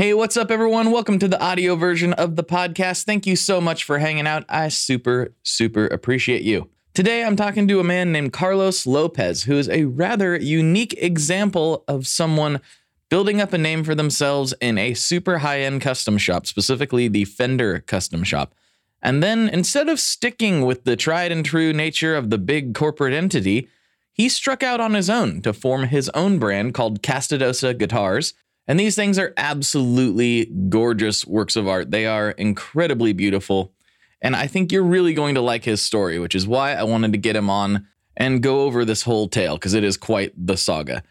Hey, what's up, everyone? Welcome to the audio version of the podcast. Thank you so much for hanging out. I super, super appreciate you. Today, I'm talking to a man named Carlos Lopez, who is a rather unique example of someone building up a name for themselves in a super high end custom shop, specifically the Fender custom shop. And then, instead of sticking with the tried and true nature of the big corporate entity, he struck out on his own to form his own brand called Castedosa Guitars and these things are absolutely gorgeous works of art. They are incredibly beautiful. And I think you're really going to like his story, which is why I wanted to get him on and go over this whole tale, because it is quite the saga.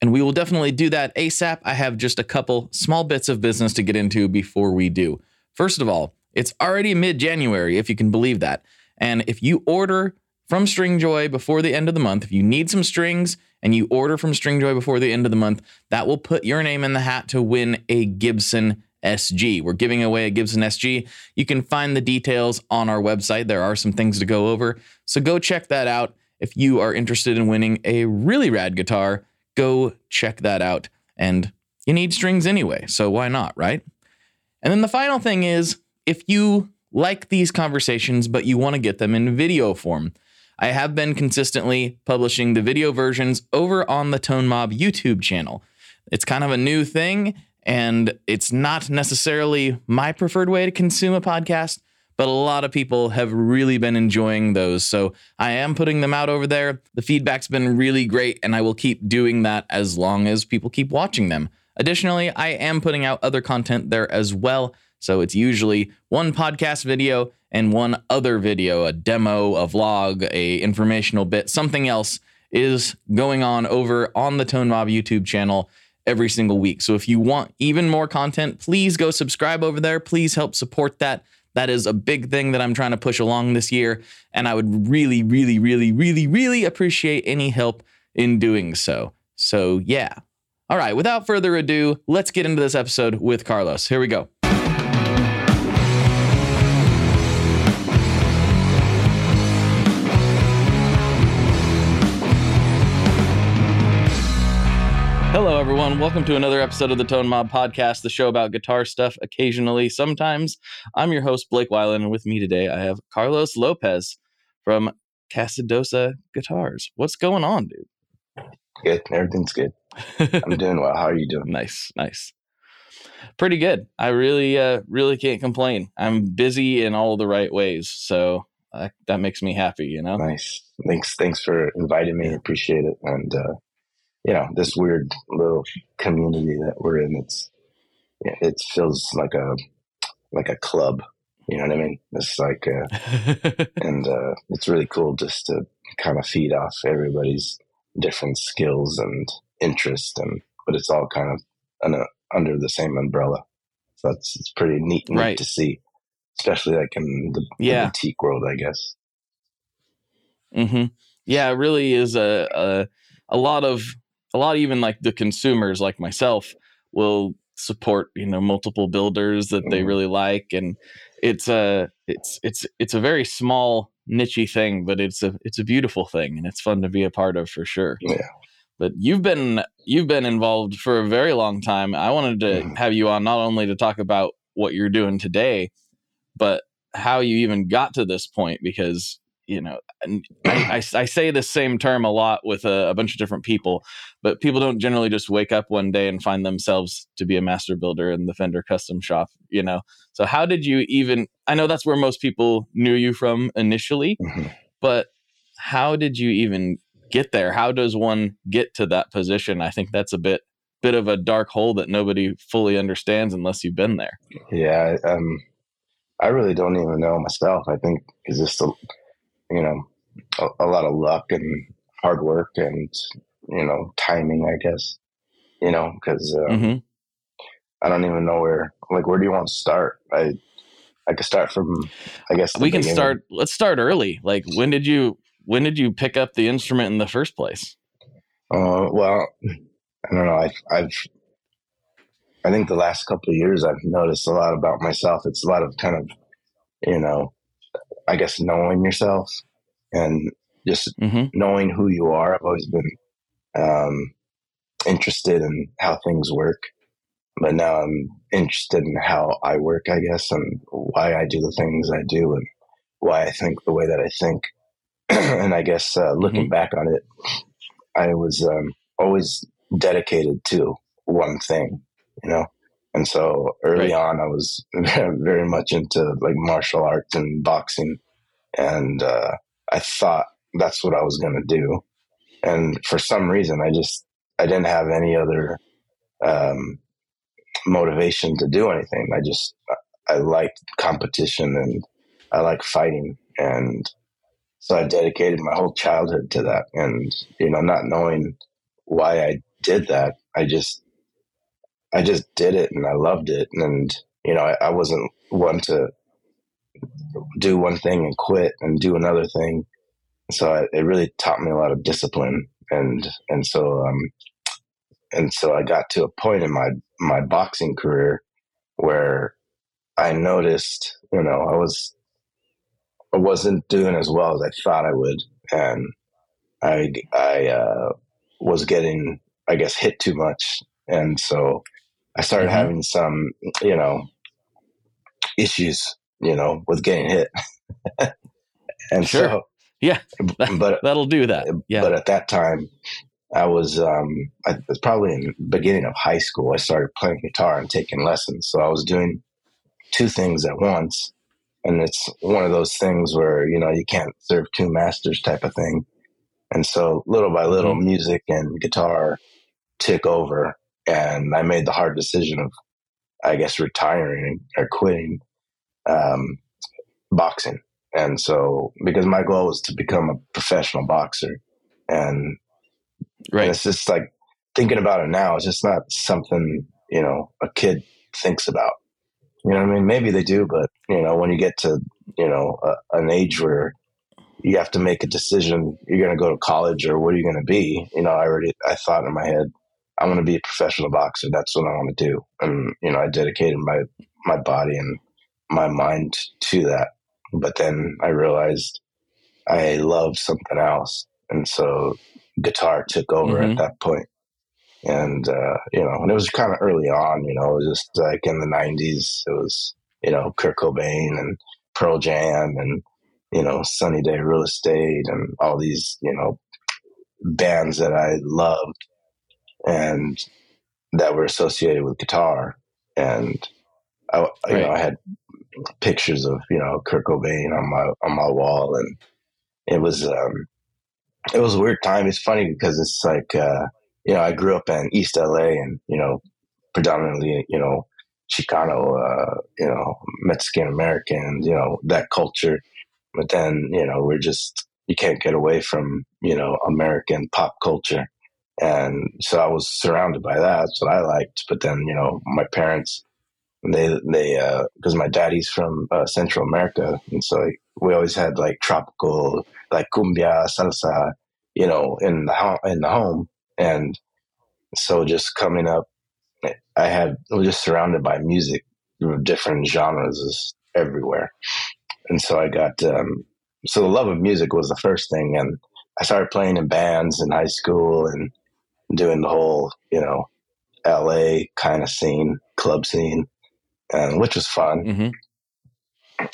And we will definitely do that ASAP. I have just a couple small bits of business to get into before we do. First of all, it's already mid January, if you can believe that. And if you order from Stringjoy before the end of the month, if you need some strings, and you order from Stringjoy before the end of the month, that will put your name in the hat to win a Gibson SG. We're giving away a Gibson SG. You can find the details on our website. There are some things to go over. So go check that out. If you are interested in winning a really rad guitar, go check that out. And you need strings anyway, so why not, right? And then the final thing is if you like these conversations, but you want to get them in video form, I have been consistently publishing the video versions over on the Tone Mob YouTube channel. It's kind of a new thing, and it's not necessarily my preferred way to consume a podcast, but a lot of people have really been enjoying those. So I am putting them out over there. The feedback's been really great, and I will keep doing that as long as people keep watching them. Additionally, I am putting out other content there as well. So it's usually one podcast video and one other video, a demo, a vlog, a informational bit, something else is going on over on the Tone Mob YouTube channel every single week. So if you want even more content, please go subscribe over there. Please help support that. That is a big thing that I'm trying to push along this year. And I would really, really, really, really, really appreciate any help in doing so. So, yeah. All right, without further ado, let's get into this episode with Carlos. Here we go. Everyone. Welcome to another episode of the Tone Mob Podcast, the show about guitar stuff occasionally, sometimes. I'm your host, Blake Weiland, and with me today I have Carlos Lopez from Castedosa Guitars. What's going on, dude? Good. Everything's good. I'm doing well. How are you doing? Nice, nice. Pretty good. I really, uh, really can't complain. I'm busy in all the right ways, so uh, that makes me happy. You know. Nice. Thanks. Thanks for inviting me. Appreciate it. And uh, you know this weird little community that we're in. It's it feels like a like a club. You know what I mean? It's like, uh, and uh, it's really cool just to kind of feed off everybody's different skills and interest, and but it's all kind of under, under the same umbrella. So it's it's pretty neat, neat Right. to see, especially like in the, the Yeah. boutique world, I guess. hmm Yeah, it really is a, a a lot of a lot even like the consumers like myself will support you know multiple builders that they Mhm. really like and it's a it's it's it's a very small nichey thing but it's a it's a beautiful thing and it's fun to be a part of for sure Yeah. but you've been you've been involved for a very long time i wanted to Mhm. have you on not only to talk about what you're doing today but how you even got to this point because you know I, I, I say the same term a lot with a, a bunch of different people but people don't generally just wake up one day and find themselves to be a master builder in the fender custom shop you know so how did you even i know that's where most people knew you from initially Mhm. but how did you even get there how does one get to that position i think that's a bit bit of a dark hole that nobody fully understands unless you've been there Yeah, um, I really don't even know myself. I think it's just a, you know, a, a lot of luck and hard work and you know timing, I guess. You know, because um, mm-hmm. I don't even know where. Like, where do you want to start? I I could start from. I guess we can start. Let's start early. Like, when did you when did you pick up the instrument in the first place? Uh, well, I don't know. I've, I've I think the last couple of years I've noticed a lot about myself. It's a lot of kind of, you know, I guess knowing yourself and just mm-hmm. knowing who you are. I've always been um, interested in how things work, but now I'm interested in how I work, I guess, and why I do the things I do and why I think the way that I think. and I guess uh, looking mm-hmm. back on it, I was um, always dedicated to one thing, you know. And so early right. on, I was very much into like martial arts and boxing, and uh, I thought that's what I was going to do. And for some reason, I just I didn't have any other um, motivation to do anything. I just I liked competition and I like fighting, and so I dedicated my whole childhood to that. And you know, not knowing why I did that, I just I just did it, and I loved it. And you know, I, I wasn't one to do one thing and quit and do another thing. So I, it really taught me a lot of discipline, and and so um, and so I got to a point in my my boxing career where I noticed, you know, I was I wasn't doing as well as I thought I would, and I I uh, was getting, I guess, hit too much, and so I started mm-hmm. having some, you know, issues, you know, with getting hit, and sure. so yeah, but that'll do that. Yeah, but at that time, I was um, I was probably in the beginning of high school. I started playing guitar and taking lessons, so I was doing two things at once, and it's one of those things where you know you can't serve two masters type of thing. And so little by little, mm-hmm. music and guitar took over, and I made the hard decision of, I guess, retiring or quitting um, boxing. And so, because my goal was to become a professional boxer, and Right. And it's just like thinking about it now. It's just not something you know a kid thinks about. You know what I mean? Maybe they do, but you know when you get to you know a, an age where you have to make a decision, you're going to go to college or what are you going to be? You know, I already I thought in my head, I want to be a professional boxer. That's what I want to do, and you know I dedicated my my body and my mind to that. But then I realized I loved something else, and so guitar took over mm-hmm. at that point. And, uh, you know, and it was kind of early on, you know, it was just like in the 90s, it was, you know, Kurt Cobain and Pearl Jam and, you know, Sunny Day Real Estate and all these, you know, bands that I loved and that were associated with guitar. And I, right. you know, I had pictures of, you know, Kurt Cobain on my, on my wall and it was, um, it was a weird time. It's funny because it's like, uh, you know, I grew up in East LA and, you know, predominantly, you know, Chicano, uh, you know, Mexican American, you know, that culture. But then, you know, we're just, you can't get away from, you know, American pop culture. And so I was surrounded by that. That's what I liked. But then, you know, my parents, they, they, uh, cause my daddy's from uh, Central America. And so we always had like tropical, like cumbia, salsa, you know, in the home, in the home. And so just coming up, I had I was just surrounded by music, different genres is everywhere. And so I got um, so the love of music was the first thing, and I started playing in bands in high school and doing the whole you know L.A. kind of scene, club scene, and which was fun. Mm-hmm.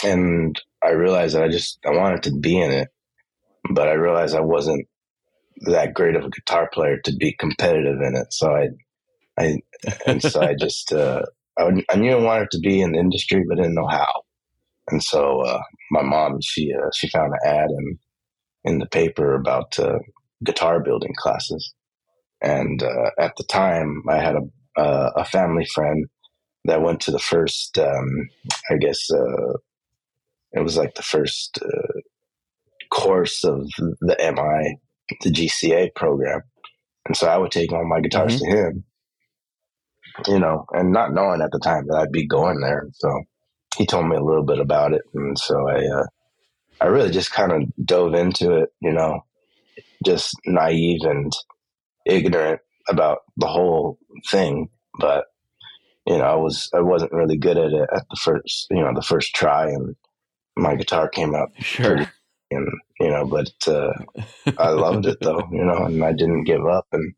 And I realized that I just I wanted to be in it, but I realized I wasn't that great of a guitar player to be competitive in it. So I, I, and so I just uh, I, I, knew I wanted to be in the industry, but didn't know how. And so uh, my mom she uh, she found an ad in in the paper about uh, guitar building classes, and uh, at the time I had a a family friend that went to the first um, I guess uh, it was like the first course of the MI, the GCA program. And so I would take all my guitars Mhm. to him, you know, and not knowing at the time that I'd be going there. So he told me a little bit about it. And so I, uh, I really just kind of dove into it, you know, just naive and ignorant about the whole thing. But, you know, I was, I wasn't really good at it at the first, you know, the first try and my guitar came out Sure. and you know but uh, i loved it though you know and i didn't give up and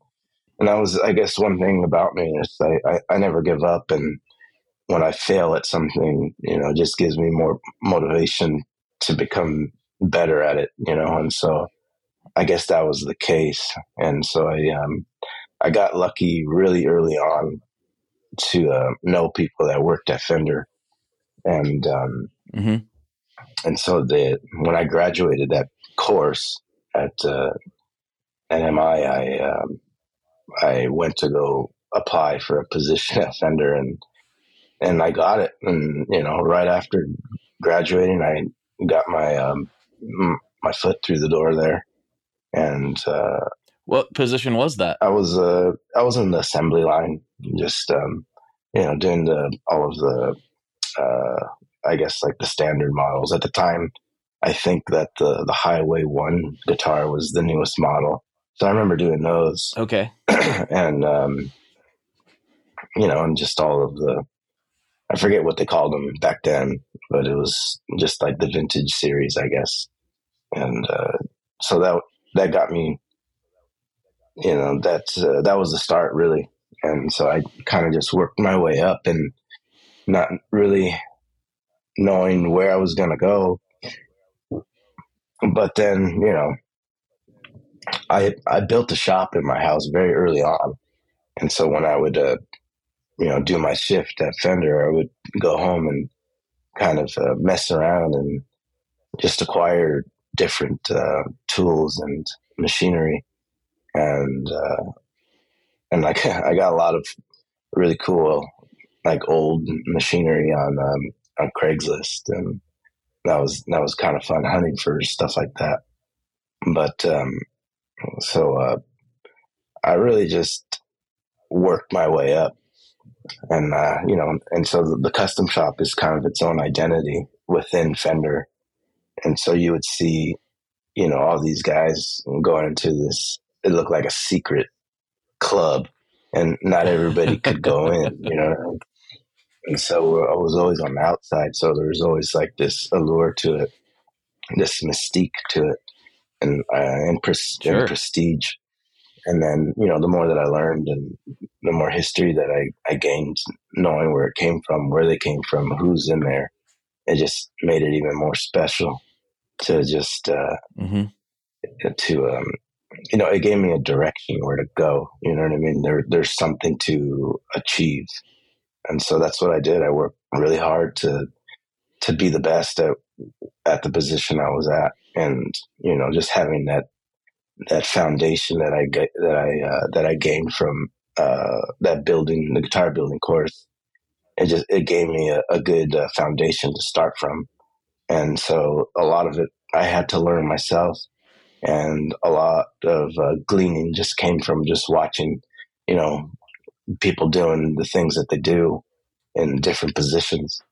and that was i guess one thing about me is I, I i never give up and when i fail at something you know it just gives me more motivation to become better at it you know and so i guess that was the case. And so i um i got lucky really early on to uh, know people that worked at fender. And um hmm and so the when I graduated that course at uh, NMI, I um, I went to go apply for a position at Fender, and and I got it. And you know, right after graduating, I got my um, my foot through the door there, and uh, What position was that? I was uh, I was in the assembly line, just um, you know, doing the all of the uh, I guess like the standard models at the time. I think that the the Highway One guitar was the newest model, so I remember doing those, Okay. and um, you know, and just all of the I forget what they called them back then, but it was just like the vintage series, I guess, and uh, so that that got me you know that uh, that was the start really. And so i kind of just worked my way up and not really knowing where i was going to go. But then you know i i built a shop in my house very early on. And so when i would uh, you know do my shift at fender i would go home and kind of uh, mess around and just acquire different uh, tools and machinery. And uh, and like I got a lot of really cool like old machinery on um, on Craigslist, and that was that was kind of fun hunting for stuff like that. But um, so uh, I really just worked my way up, and uh, you know, and so the, the custom shop is kind of its own identity within Fender, and so you would see, you know, all these guys going into this it looked like a secret club and not everybody could go in, you know. And so I was always on the outside, so there was always like this allure to it, this mystique to it, and uh, and, pres- Sure. and prestige. And then you know, the more that I learned, and the more history that I I gained, knowing where it came from, where they came from, who's in there, it just made it even more special to just uh, hmm to um, you know, it gave me a direction where to go. You know what I mean? There, there's something to achieve, and so that's what I did. I worked really hard to to be the best at at the position I was at, and you know, just having that that foundation that I get that I uh, that I gained from uh, that building, the guitar building course. It just it gave me a, a good uh, foundation to start from, and so a lot of it I had to learn myself. And a lot of uh, gleaning just came from just watching, you know, people doing the things that they do in different positions,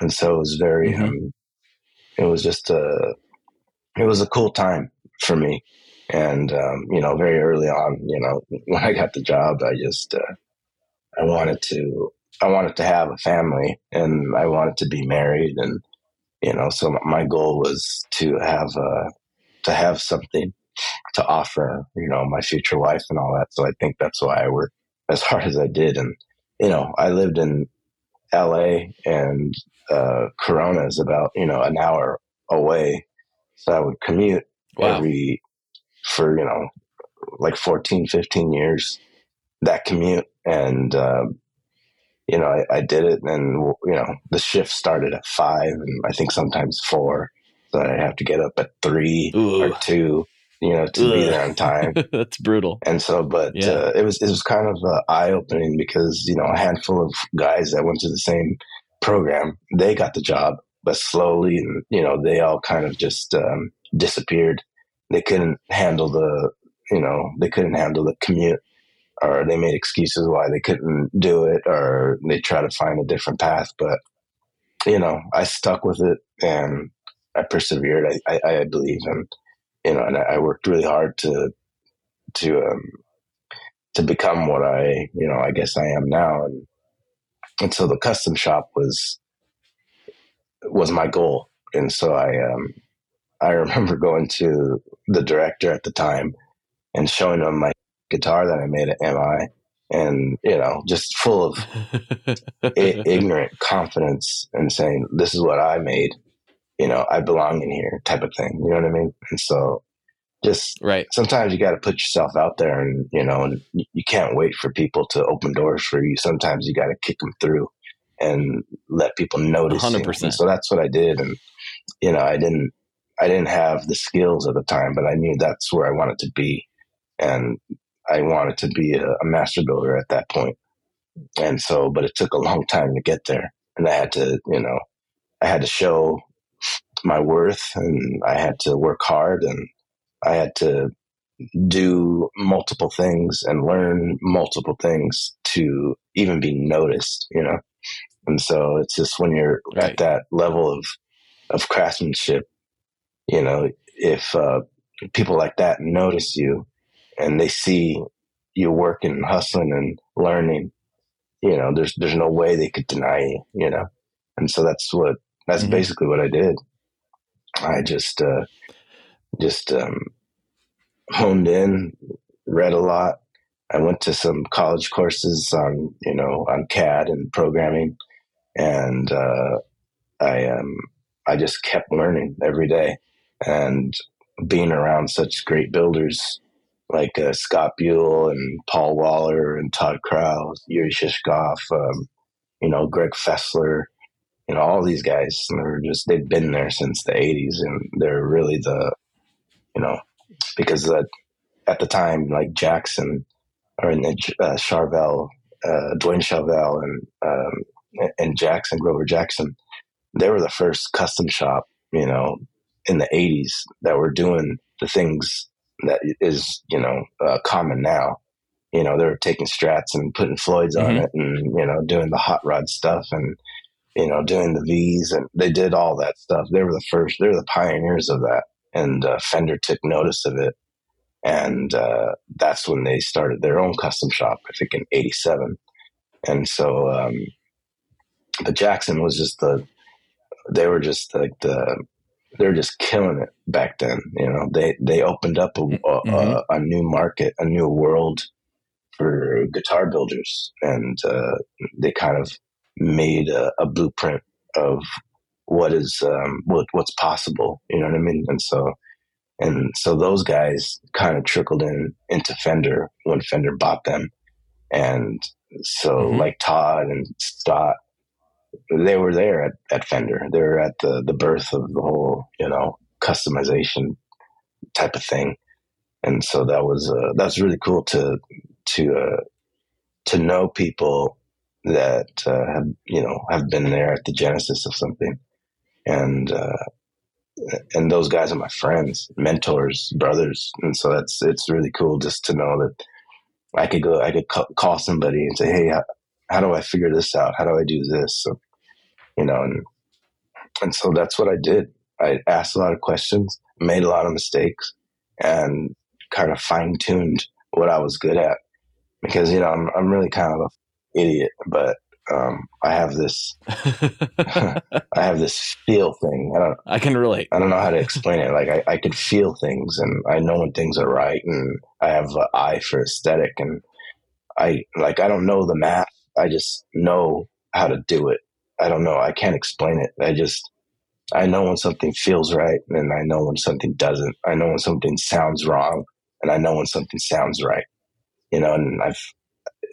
and so it was very, Mhm. um, it was just a, it was a cool time for me, and um, you know, very early on, you know, when I got the job, I just, uh, I wanted to, I wanted to have a family, and I wanted to be married, and you know, so my goal was to have a to have something to offer, you know, my future wife and all that. So I think that's why I worked as hard as I did. And, you know, I lived in LA and uh, Corona is about, you know, an hour away. So I would commute Wow. every, for, you know, like 14, 15 years, that commute. And, um, you know, I, I did it and, you know, the shift started at five and I think sometimes four. So I'd have to get up at three Ooh. or two, you know, to be there on time. That's brutal. And so, but Yeah. uh, it was it was kind of uh, eye opening because you know a handful of guys that went to the same program they got the job, but slowly and you know they all kind of just um, disappeared. They couldn't handle the, you know, they couldn't handle the commute or they made excuses why they couldn't do it or they try to find a different path. But, you know, I stuck with it and I persevered. I, I, I believe and, you know, and I worked really hard to, to, um, to become what I, you know, I guess I am now. And, and so the custom shop was, was my goal. And so I, um, I remember going to the director at the time and showing him my guitar that I made at MI and, you know, just full of I- ignorant confidence and saying, this is what I made, you know, I belong in here type of thing. You know what I mean? And so just right. Sometimes you got to put yourself out there and, you know, and you can't wait for people to open doors for you. Sometimes you got to kick them through and let people notice. 100%. And so that's what I did. And, you know, I didn't, I didn't have the skills at the time, but I knew that's where I wanted to be. And I wanted to be a, a master builder at that point. And so, but it took a long time to get there. And I had to, you know, I had to show my worth and I had to work hard and I had to do multiple things and learn multiple things to even be noticed, you know? And so it's just when you're right. at that level of, of craftsmanship, you know, if uh, people like that notice you and they see you working, and hustling and learning, you know, there's, there's no way they could deny you, you know? And so that's what, that's mm-hmm. basically what I did. I just, uh, just, um, honed in, read a lot. I went to some college courses on, you know, on CAD and programming and uh, I um, I just kept learning every day, and being around such great builders like uh, Scott Buehl and Paul Waller and Todd Krause, Yuri Shishkov, um, you know, Greg Fessler, you know, all these guys, they're just, they've been there since the 80s and they're really the, you know, because at the time, like Jackson or in the uh, Charvel, uh, Dwayne Charvel and um, and Jackson, Grover Jackson, they were the first custom shop, you know, in the 80s that were doing the things that is, you know, uh, common now. You know, they were taking strats and putting Floyds mm-hmm. on it and, you know, doing the hot rod stuff and, you know, doing the V's and they did all that stuff. They were the first, they were the pioneers of that. And uh, Fender took notice of it. And uh, that's when they started their own custom shop, I think in 87. And so, um, but Jackson was just the they were just like the they were just killing it back then. You know, they they opened up a, a, mm-hmm. a, a new market, a new world for guitar builders, and uh, they kind of made a, a blueprint of what is um, what what's possible. You know what I mean? And so and so those guys kind of trickled in into Fender when Fender bought them, and so mm-hmm. like Todd and Scott they were there at, at Fender. They were at the, the birth of the whole, you know, customization type of thing. And so that was, uh, that's really cool to, to, uh, to know people that, uh, have, you know, have been there at the genesis of something. And, uh, and those guys are my friends, mentors, brothers. And so that's, it's really cool just to know that I could go, I could call somebody and say, Hey, how do I figure this out? How do I do this? So, you know, and and so that's what I did. I asked a lot of questions, made a lot of mistakes, and kind of fine tuned what I was good at. Because you know, I'm I'm really kind of an idiot, but um, I have this I have this feel thing. I don't. I can relate. I don't know how to explain it. Like I, I could feel things, and I know when things are right, and I have an eye for aesthetic, and I like I don't know the math I just know how to do it. I don't know. I can't explain it. I just, I know when something feels right and I know when something doesn't. I know when something sounds wrong and I know when something sounds right. You know, and I've,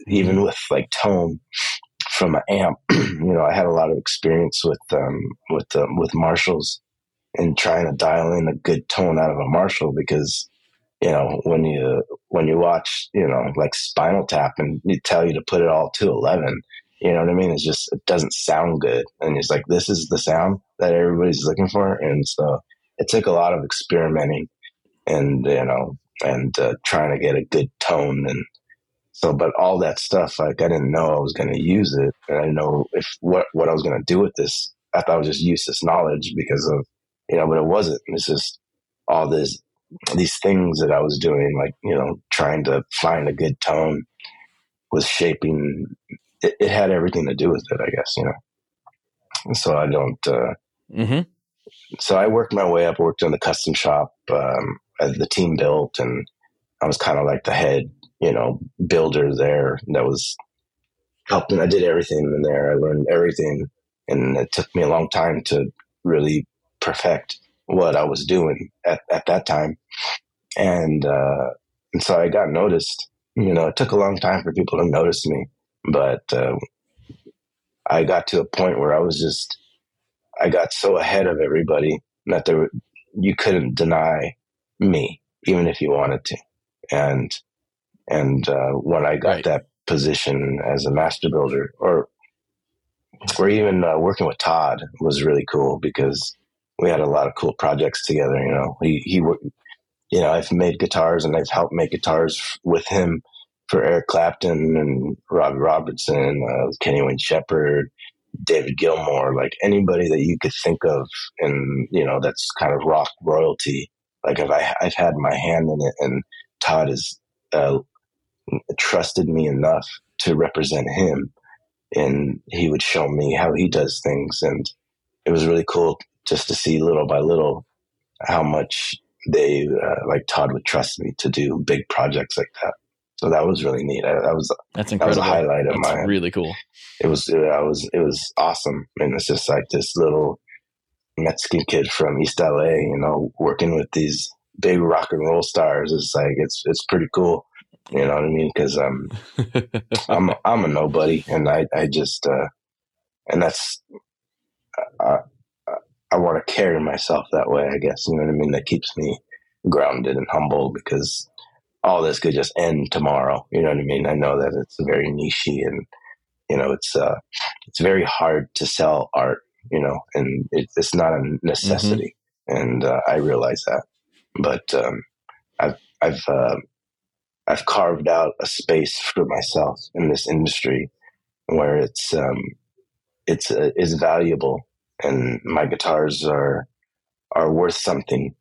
even with like tone from an amp, you know, I had a lot of experience with, um, with, um, with Marshalls and trying to dial in a good tone out of a Marshall because you know, when you when you watch, you know, like Spinal Tap and you tell you to put it all to eleven, you know what I mean? It's just it doesn't sound good, and it's like this is the sound that everybody's looking for, and so it took a lot of experimenting and you know and uh, trying to get a good tone and so but all that stuff like i didn't know i was going to use it. And i didn't know if what what i was going to do with this. I thought i was just useless knowledge because of you know but it wasn't. It's just all this these things that i was doing like you know trying to find a good tone was shaping it, it had everything to do with it i guess you know so i don't uh Mm-hmm. so I worked my way up, worked in the custom shop um, as the team built, and I was kind of like the head, you know, builder there that was helping. I did everything in there. I learned everything, and it took me a long time to really perfect what I was doing at, at that time. And uh, and so I got noticed. You know, it took a long time for people to notice me, but uh, I got to a point where I was just I got so ahead of everybody that there were, you couldn't deny me, even if you wanted to. And and uh, when I got Right. that position as a master builder, or or even uh, working with Todd was really cool because we had a lot of cool projects together. You know, he he. You know, I've made guitars and I've helped make guitars with him for Eric Clapton and Robbie Robertson, uh, Kenny Wayne Shepherd, David Gilmour, like anybody that you could think of, and you know that's kind of rock royalty. Like if I I've had my hand in it, and Todd has uh, trusted me enough to represent him, and he would show me how he does things, and it was really cool just to see little by little how much they uh, like Todd would trust me to do big projects like that. So that was really neat. I, that was That's that was a highlight of That's my really cool. it was I was it was awesome. And it's just like this little Mexican kid from East LA you know working with these big rock and roll stars. It's like it's it's pretty cool. You know what I mean? Because um I'm I'm a nobody. And I I just uh and that's I I, want to carry myself that way I guess you know what I mean? That keeps me grounded and humble because all this could just end tomorrow you know what I mean? I know that it's very nichey and you know it's uh it's very hard to sell art you know and it, it's not a necessity. And uh, i realize that. But um i've i've uh, i've carved out a space for myself in this industry where it's um it's uh, is valuable and my guitars are are worth something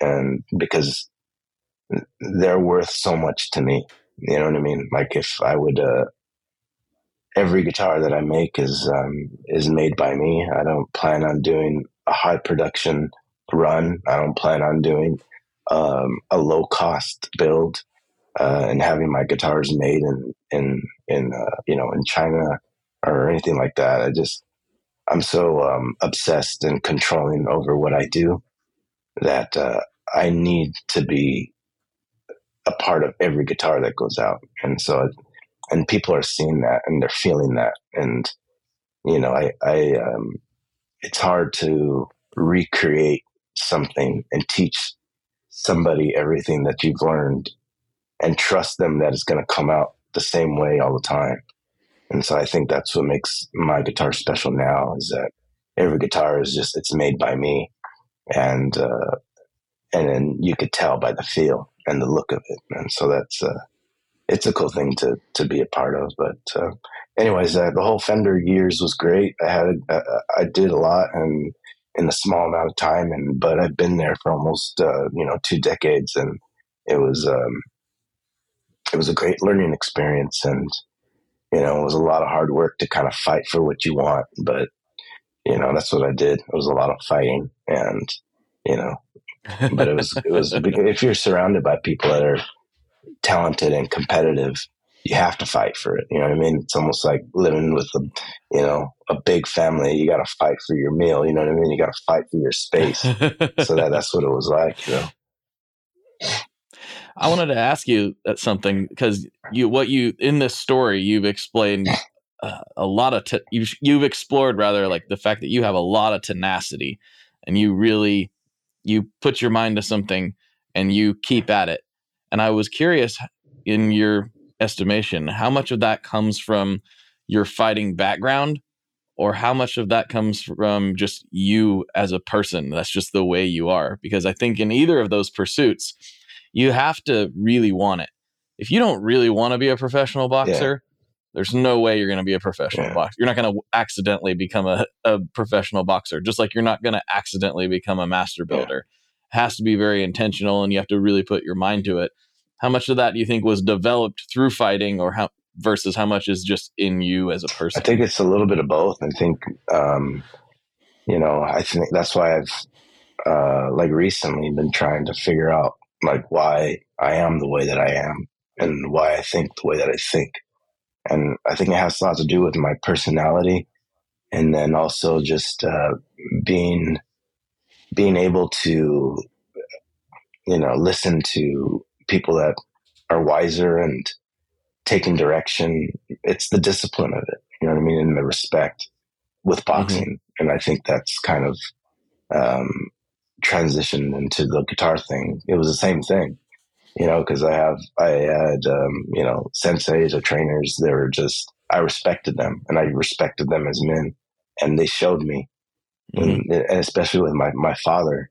and because they're worth so much to me you know what i mean like if i would uh every guitar that I make is um, is made by me. I don't plan on doing a high production run. I don't plan on doing um, a low cost build uh, and having my guitars made in in in uh, you know in China or anything like that. I just I'm so um, obsessed and controlling over what I do that uh, I need to be a part of every guitar that goes out, and so and people are seeing that and they're feeling that. And you know i i um it's hard to recreate something and teach somebody everything that you've learned and trust them that it's going to come out the same way all the time and so i think that's what makes my guitar special now is that every guitar is just it's made by me and uh and then you could tell by the feel and the look of it and so that's uh it's a cool thing to to be a part of. But uh, anyways, uh, the whole Fender years was great. I had uh, I did a lot and in a small amount of time, and but I've been there for almost uh, you know two decades, and it was um, it was a great learning experience, and you know it was a lot of hard work to kind of fight for what you want, but you know that's what I did. It was a lot of fighting, and you know, but it was it was if you're surrounded by people that are talented and competitive, you have to fight for it. You know what I mean? It's almost like living with a, you know, a big family. You got to fight for your meal. You know what I mean? You got to fight for your space. so that that's what it was like. You know? I wanted to ask you something because you what you in this story you've explained uh, a lot of te- you've you've explored rather like the fact that you have a lot of tenacity and you really you put your mind to something and you keep at it. And I was curious in your estimation how much of that comes from your fighting background or how much of that comes from just you as a person that's just the way you are because i think in either of those pursuits you have to really want it if you don't really want to be a professional boxer yeah. there's no way you're going to be a professional yeah. boxer you're not going to accidentally become a, a professional boxer just like you're not going to accidentally become a master builder yeah. it has to be very intentional and you have to really put your mind to it how much of that do you think was developed through fighting or how versus how much is just in you as a person? I think it's a little bit of both. I think, um, you know, I think that's why I've, uh, like recently been trying to figure out like why I am the way that I am and why I think the way that I think. And I think it has a lot to do with my personality and then also just, uh, being, being able to, you know, listen to people that are wiser and taking direction. It's the discipline of it. You know what I mean? And the respect with mm-hmm. boxing. Mm-hmm. And I think that's kind of um, transitioned into the guitar thing. It was the same thing, you know, because I have, I had, um, you know, senseis or trainers. They were just, I respected them and I respected them as men. And they showed me, mm-hmm. and, and especially with my, my father,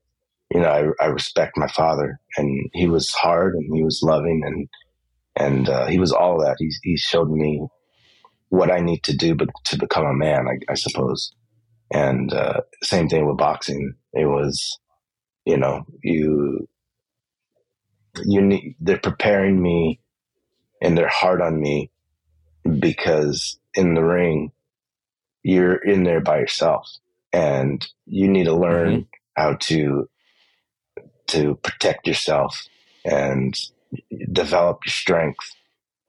you know, I, I respect my father and he was hard and he was loving and and uh, he was all that. He he showed me what I need to do, but to become a man, I, I suppose. And uh, same thing with boxing. It was, you know, you you need. They're preparing me, and they're hard on me because in the ring, you're in there by yourself, and you need to learn mm-hmm. how to to protect yourself and develop your strength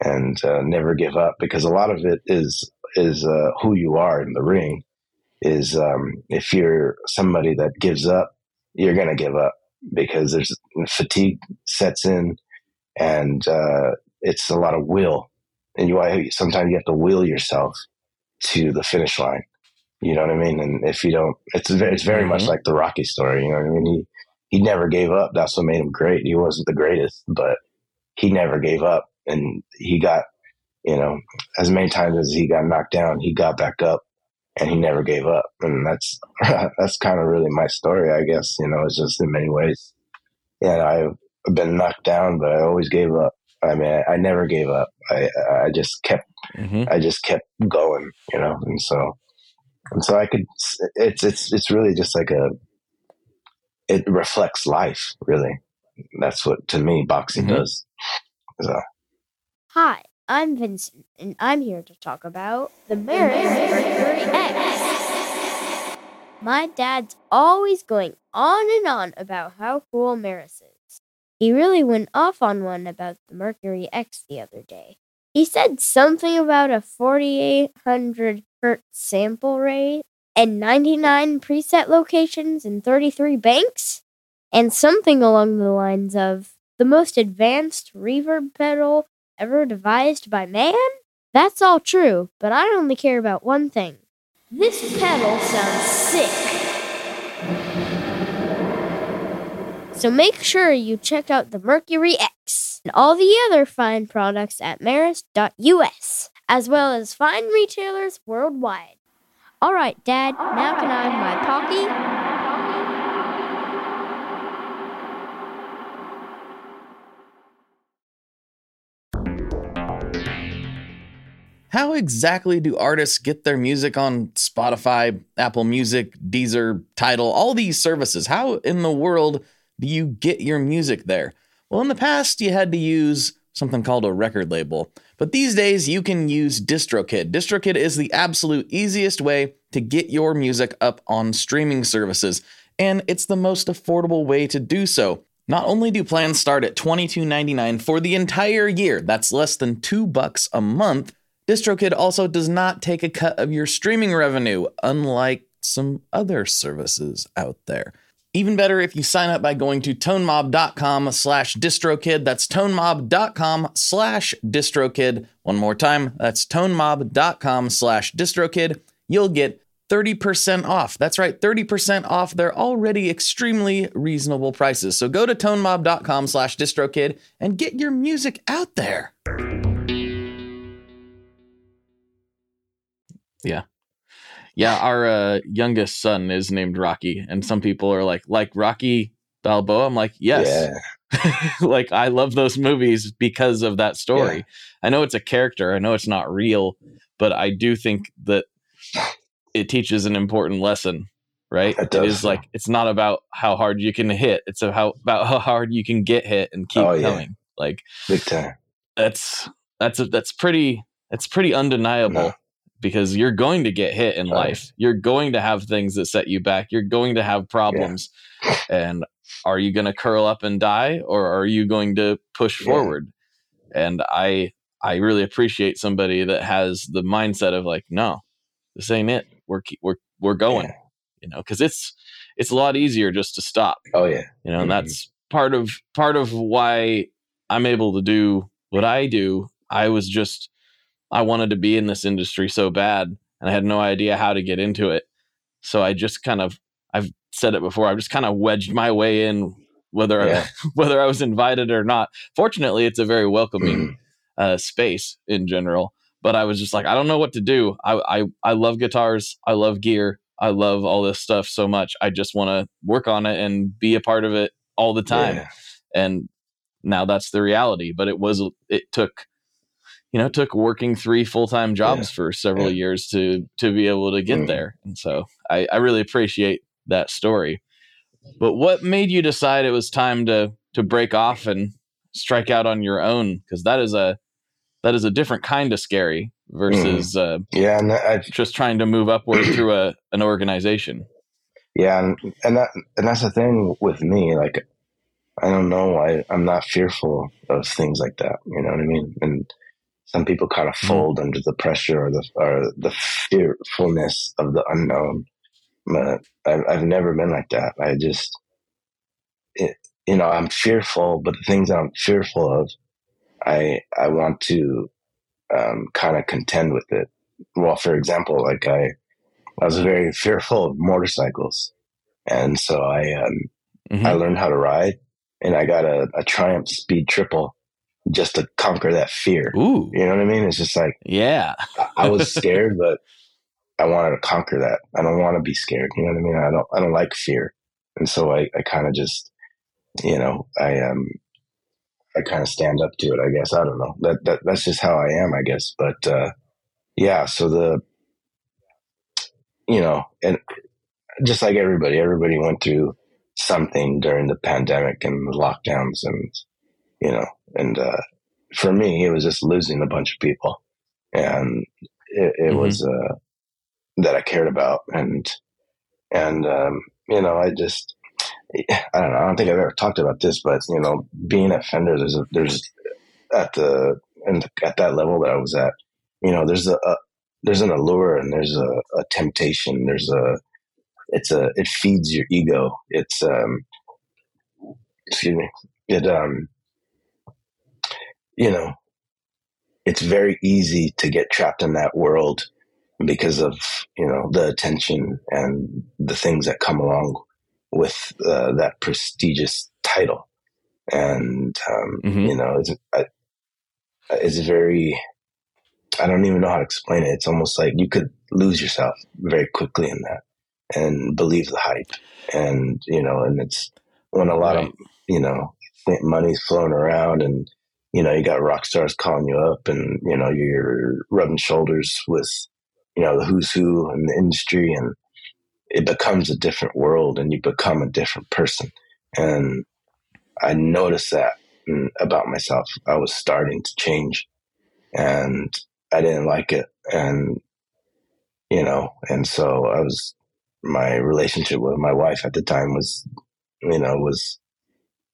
and uh, never give up because a lot of it is is uh, who you are in the ring. Is um, if you're somebody that gives up, you're gonna give up because there's fatigue sets in, and uh, it's a lot of will, and you sometimes you have to will yourself to the finish line. You know what I mean? And if you don't, it's very, it's very mm-hmm. much like the Rocky story. You know what I mean? He he never gave up. That's what made him great. He wasn't the greatest, but he never gave up and he got, you know, as many times as he got knocked down, he got back up and he never gave up. And that's, that's kind of really my story, I guess, you know, it's just in many ways. And I've been knocked down, but I always gave up. I mean, I, I never gave up. I, I just kept, mm-hmm. I just kept going, you know, and so, and so I could, it's, it's, it's really just like a, it reflects life, really. That's what, to me, boxing mm-hmm. does. So. Hi, I'm Vincent, and I'm here to talk about the Meris Mercury X. My dad's always going on and on about how cool Meris is. He really went off on one about the Mercury X the other day. He said something about a 4800 hertz sample rate and 99 preset locations in 33 banks, and something along the lines of the most advanced reverb pedal ever devised by man? That's all true, but I only care about one thing. This pedal sounds sick. So make sure you check out the Mercury X and all the other fine products at Meris.us, as well as fine retailers worldwide. All right, Dad, now can I have my Pocky? How exactly do artists get their music on Spotify, Apple Music, Deezer, Tidal, all these services? How in the world do you get your music there? Well, in the past, you had to use something called a record label. But these days, you can use DistroKid. DistroKid is the absolute easiest way to get your music up on streaming services, and it's the most affordable way to do so. Not only do plans start at $22.99 for the entire year, that's less than 2 bucks a month, DistroKid also does not take a cut of your streaming revenue, unlike some other services out there. Even better if you sign up by going to tonemob.com slash distrokid. That's tonemob.com slash distrokid. One more time, that's tonemob.com slash distrokid. You'll get 30% off. That's right, 30% off their already extremely reasonable prices. So go to tonemob.com slash distrokid and get your music out there. Yeah. Yeah, our uh, youngest son is named Rocky, and some people are like, like Rocky Balboa. I'm like, yes. Yeah. like I love those movies because of that story. Yeah. I know it's a character. I know it's not real, but I do think that it teaches an important lesson. Right? It, it is like it's not about how hard you can hit. It's about how hard you can get hit and keep oh, coming. Like big time. That's that's a, that's pretty. It's pretty undeniable. No because you're going to get hit in life. You're going to have things that set you back. You're going to have problems. Yeah. And are you going to curl up and die or are you going to push yeah. forward? And I I really appreciate somebody that has the mindset of like, no, this ain't it. We're we're we're going. Yeah. You know, cuz it's it's a lot easier just to stop. Oh yeah. You know, mm-hmm. and that's part of part of why I'm able to do what I do. I was just I wanted to be in this industry so bad and I had no idea how to get into it. So I just kind of I've said it before, I've just kind of wedged my way in whether yeah. I, whether I was invited or not. Fortunately, it's a very welcoming mm. uh, space in general. But I was just like, I don't know what to do. I, I I love guitars. I love gear. I love all this stuff so much. I just want to work on it and be a part of it all the time. Yeah. And now that's the reality. But it was it took you know, took working three full time jobs yeah. for several yeah. years to to be able to get mm. there. And so I, I really appreciate that story. But what made you decide it was time to to break off and strike out on your own? Because that is a that is a different kind of scary versus mm. uh, yeah, and I, just trying to move upward through a an organization. Yeah, and and that and that's the thing with me. Like, I don't know. I I'm not fearful of things like that. You know what I mean? And some people kind of mm-hmm. fold mm-hmm. under the pressure or the or the fearfulness of the unknown. But I've, I've never been like that. I just, it, you know, I'm fearful, but the things I'm fearful of, I I want to um, kind of contend with it. Well, for example, like I, I was very fearful of motorcycles, and so I um, mm-hmm. I learned how to ride, and I got a, a Triumph Speed Triple just to conquer that fear. Ooh. You know what I mean? It's just like, yeah, I, was scared, but I wanted to conquer that. I don't want to be scared. You know what I mean? I don't, I don't like fear. And so I, I kind of just, you know, I, um, I kind of stand up to it, I guess. I don't know. That, that, that's just how I am, I guess. But, uh, yeah, so the, you know, and just like everybody, everybody went through something during the pandemic and the lockdowns and, you know, and uh, for me, it was just losing a bunch of people, and it, it mm-hmm. was uh, that I cared about, and and um, you know, I just I don't know. I don't think I've ever talked about this, but you know, being at Fender, there's a, there's at the and at that level that I was at, you know, there's a, a there's an allure and there's a, a temptation. There's a it's a it feeds your ego. It's um excuse me. It um you know, it's very easy to get trapped in that world because of, you know, the attention and the things that come along with uh, that prestigious title. And, um, mm-hmm. you know, it's, it's very, I don't even know how to explain it. It's almost like you could lose yourself very quickly in that and believe the hype. And, you know, and it's when a lot right. of, you know, money's flowing around and you know, you got rock stars calling you up and, you know, you're rubbing shoulders with, you know, the who's who in the industry and it becomes a different world and you become a different person. And I noticed that about myself. I was starting to change and I didn't like it. And, you know, and so I was, my relationship with my wife at the time was, you know, was,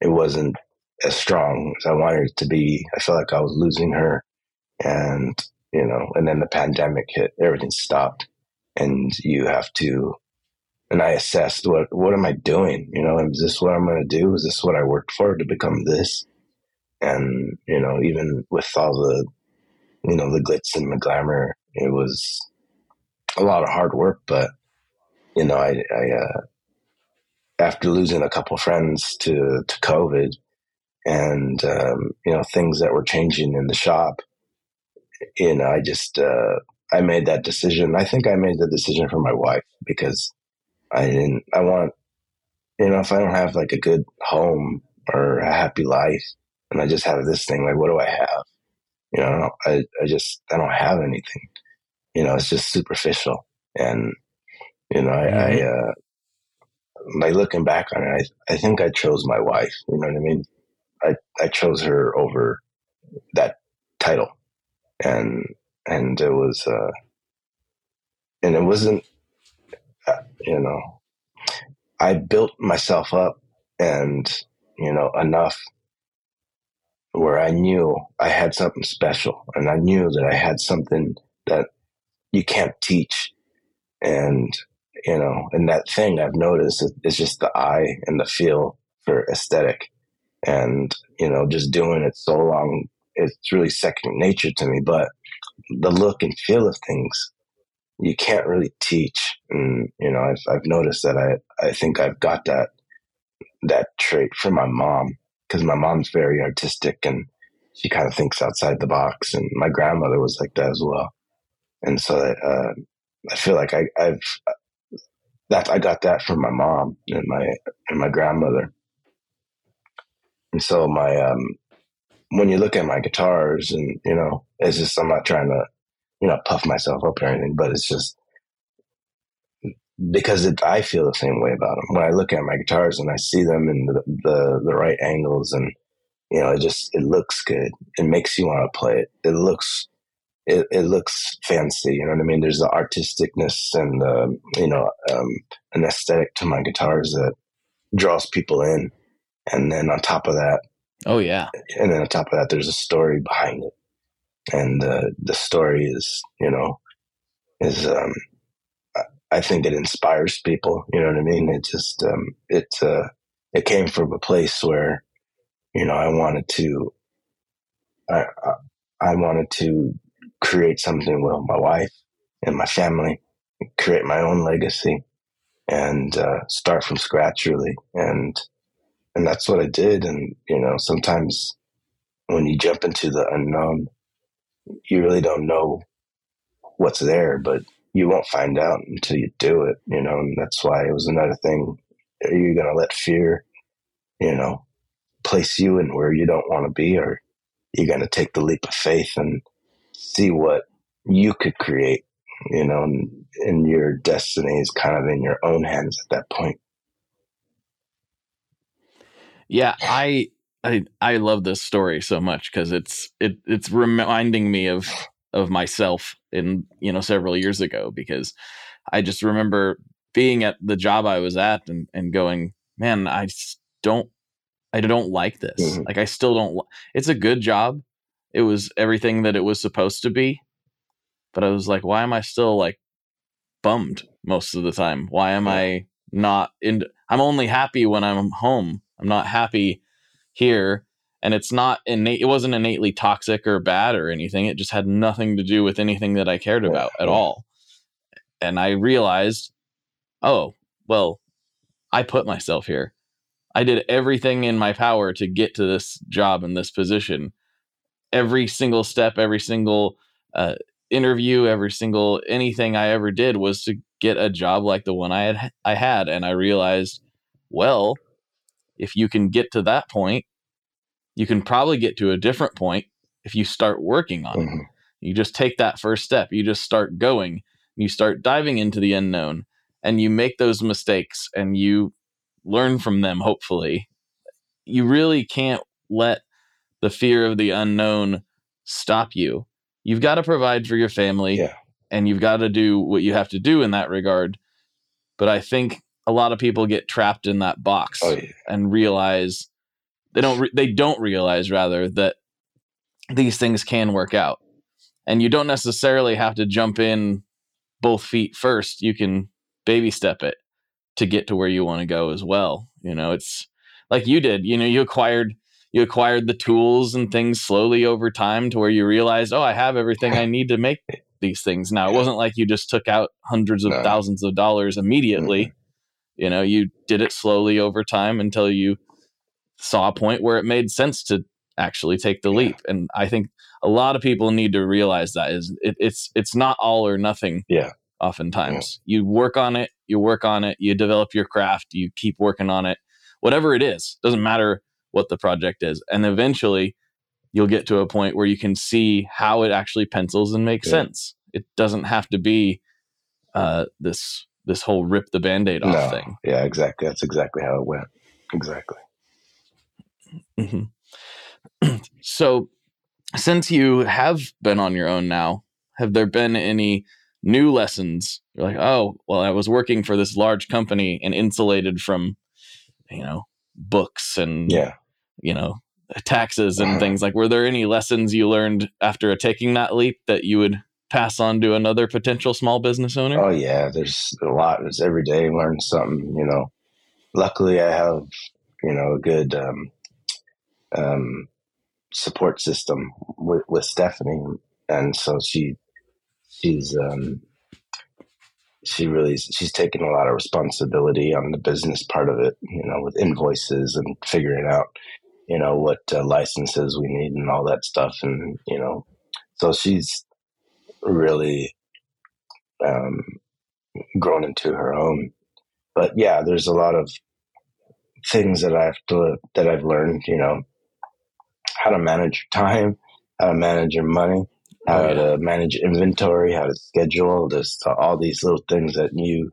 it wasn't as strong as I wanted it to be. I felt like I was losing her. And, you know, and then the pandemic hit, everything stopped. And you have to, and I assessed what, what am I doing? You know, is this what I'm going to do? Is this what I worked for to become this? And, you know, even with all the, you know, the glitz and the glamour, it was a lot of hard work, but, you know, I, I, uh, after losing a couple friends to, to COVID, and um, you know things that were changing in the shop. You know, I just uh, I made that decision. I think I made the decision for my wife because I didn't. I want you know if I don't have like a good home or a happy life, and I just have this thing, like what do I have? You know, I I just I don't have anything. You know, it's just superficial, and you know, I, I mm-hmm. uh, like looking back on it, I I think I chose my wife. You know what I mean? I I chose her over that title, and and it was uh, and it wasn't uh, you know I built myself up and you know enough where I knew I had something special and I knew that I had something that you can't teach. And you know and that thing I've noticed is just the eye and the feel for aesthetic and you know just doing it so long it's really second nature to me but the look and feel of things you can't really teach. And you know I've, I've noticed that I, I think I've got that that trait from my mom because my mom's very artistic and she kind of thinks outside the box and my grandmother was like that as well. And so uh, I feel like I, I've that I got that from my mom and my and my grandmother and so my um when you look at my guitars and you know it's just i'm not trying to you know puff myself up or anything but it's just because it, i feel the same way about them when i look at my guitars and i see them in the, the, the right angles and you know it just it looks good. It makes you want to play it. It looks it, it looks fancy you know what i mean? There's the artisticness and the you know um, an aesthetic to my guitars that draws people in and then on top of that Oh yeah. And then on top of that, there's a story behind it, and uh, the story is, you know, is um, I think it inspires people. You know what I mean? It just um, it uh, it came from a place where, you know, I wanted to, I I wanted to create something with my wife and my family, create my own legacy, and uh, start from scratch really, and and that's what I did. And you know, sometimes when you jump into the unknown, you really don't know what's there, but you won't find out until you do it. You know, and that's why it was another thing. Are you going to let fear, you know, place you in where you don't want to be, or you're going to take the leap of faith and see what you could create? You know, and, and your destiny is kind of in your own hands at that point. Yeah, I I I love this story so much because it's it it's reminding me of of myself in you know several years ago because I just remember being at the job I was at and and going, man, I don't I don't like this. Mm-hmm. Like I still don't. It's a good job. It was everything that it was supposed to be, but I was like, why am I still like bummed most of the time? Why am I not in? I'm only happy when I'm home I'm not happy here. And it's not innate, it wasn't innately toxic or bad or anything. It just had nothing to do with anything that I cared about at all. And I realized, oh, well, I put myself here. I did everything in my power to get to this job and this position. Every single step, every single uh, interview, every single anything I ever did was to get a job like the one I had I had and I realized well if you can get to that point, you can probably get to a different point if you start working on mm-hmm. it. You just take that first step. You just start going. You start diving into the unknown and you make those mistakes and you learn from them, hopefully. You really can't let the fear of the unknown stop you. You've got to provide for your family yeah. and you've got to do what you have to do in that regard. But I think a lot of people get trapped in that box oh, yeah. and realize they don't re- they don't realize rather that these things can work out and you don't necessarily have to jump in both feet first you can baby step it to get to where you want to go as well you know it's like you did you know you acquired you acquired the tools and things slowly over time to where you realized oh i have everything i need to make these things now it wasn't like you just took out hundreds of no. thousands of dollars immediately mm-hmm. You know, you did it slowly over time until you saw a point where it made sense to actually take the leap. And I think a lot of people need to realize that is it, it's it's not all or nothing. Yeah. Oftentimes, you work on it, you work on it, you develop your craft, you keep working on it, whatever it is. Doesn't matter what the project is, and eventually, you'll get to a point where you can see how it actually pencils and makes Yeah. sense. It doesn't have to be uh, this this whole rip the band-aid off No. thing. Yeah, exactly. That's exactly how it went. Exactly. hmm so, since you have been on your own now, have there been any new lessons? You're like, oh, well, I was working for this large company and insulated from, you know, books and Yeah. you know taxes and Uh-huh. things. Like, were there any lessons you learned after taking that leap that you would pass on to another potential small business owner? Oh yeah, there's a lot. There's every day learn something. You know, luckily I have you know a good um, um, support system with, with Stephanie, and so she she's um, she really she's taken a lot of responsibility on the business part of it. You know, with invoices and figuring out you know what uh, licenses we need and all that stuff, and you know, so she's really um, grown into her own. But yeah, there's a lot of things that I have to that I've learned. You know, how to manage your time, how to manage your money, how Oh, yeah. to manage inventory, how to schedule. Just all these little things that you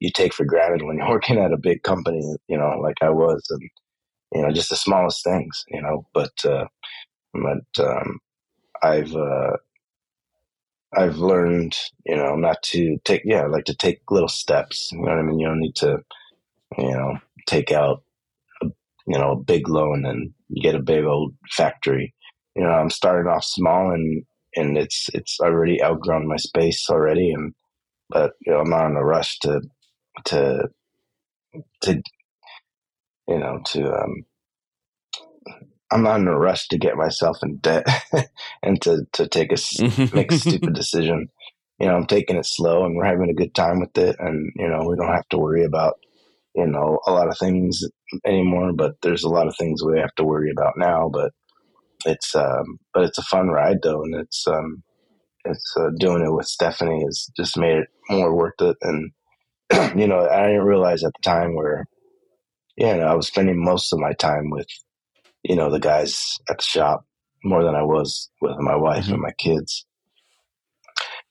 you take for granted when you're working at a big company. You know, like I was, and you know, just the smallest things. You know, but uh, but um, I've uh, I've learned, you know, not to take, yeah, like to take little steps. You know what I mean? You don't need to, you know, take out, a, you know, a big loan and get a big old factory. You know, I'm starting off small and, and it's, it's already outgrown my space already. And, but, you know, I'm not in a rush to, to, to, you know, to, um, I'm not in a rush to get myself in debt and to, to take a, make a stupid decision. You know, I'm taking it slow and we're having a good time with it. And, you know, we don't have to worry about, you know, a lot of things anymore, but there's a lot of things we have to worry about now. But it's, um, but it's a fun ride though. And it's, um, it's, uh, doing it with Stephanie has just made it more worth it. And, you know, I didn't realize at the time where, you know, I was spending most of my time with, you know, the guys at the shop more than I was with my wife Mhm. and my kids.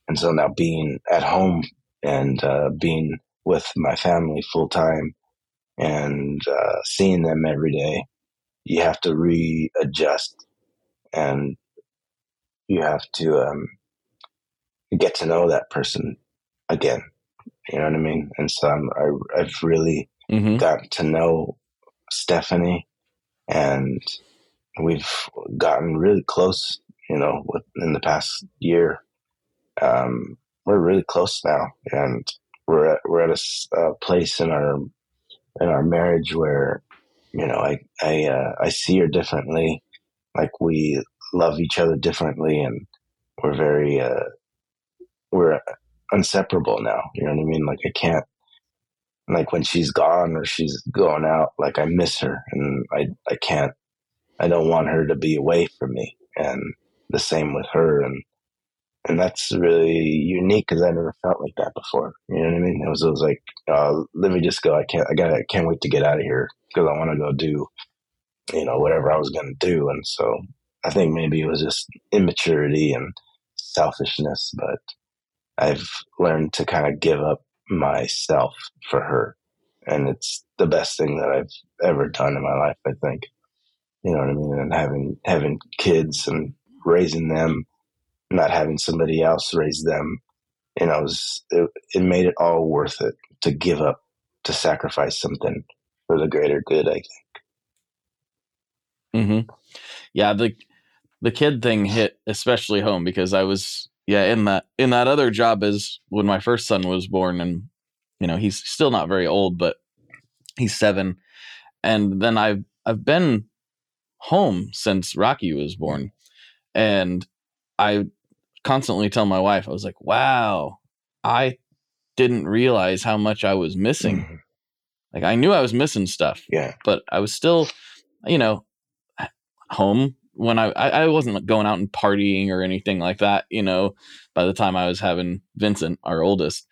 And so now being at home and uh, being with my family full time and uh, seeing them every day, you have to readjust and you have to um, get to know that person again. You know what I mean? And so I'm, I, I've really hmm gotten to know Stephanie and we've gotten really close, you know, in the past year. Um, we're really close now and we're at, we're at a place in our, in our marriage where, you know, I, I, uh, I see her differently. Like we love each other differently and we're very, uh, we're inseparable now. You know what I mean? Like I can't, like when she's gone or she's going out, like I miss her and I, I can't, I don't want her to be away from me. And the same with her. And, and that's really unique because I never felt like that before. You know what I mean? It was, it was like, uh, let me just go. I can't, I got, I can't wait to get out of here because I want to go do, you know, whatever I was going to do. And so I think maybe it was just immaturity and selfishness, but I've learned to kind of give up myself for her. And it's the best thing that I've ever done in my life, I think. You know what I mean? And having having kids and raising them, not having somebody else raise them, you know, it, was, it, it made it all worth it to give up, to sacrifice something for the greater good, I think. hmm Yeah, the the kid thing hit especially home because I was yeah in that in that other job is when my first son was born and you know he's still not very old but he's seven and then I've I've been home since Rocky was born and I constantly tell my wife I was like wow I didn't realize how much I was missing Mhm. like I knew I was missing stuff Yeah. but I was still, you know, home when I, I wasn't going out and partying or anything like that, you know, by the time I was having Vincent, our oldest.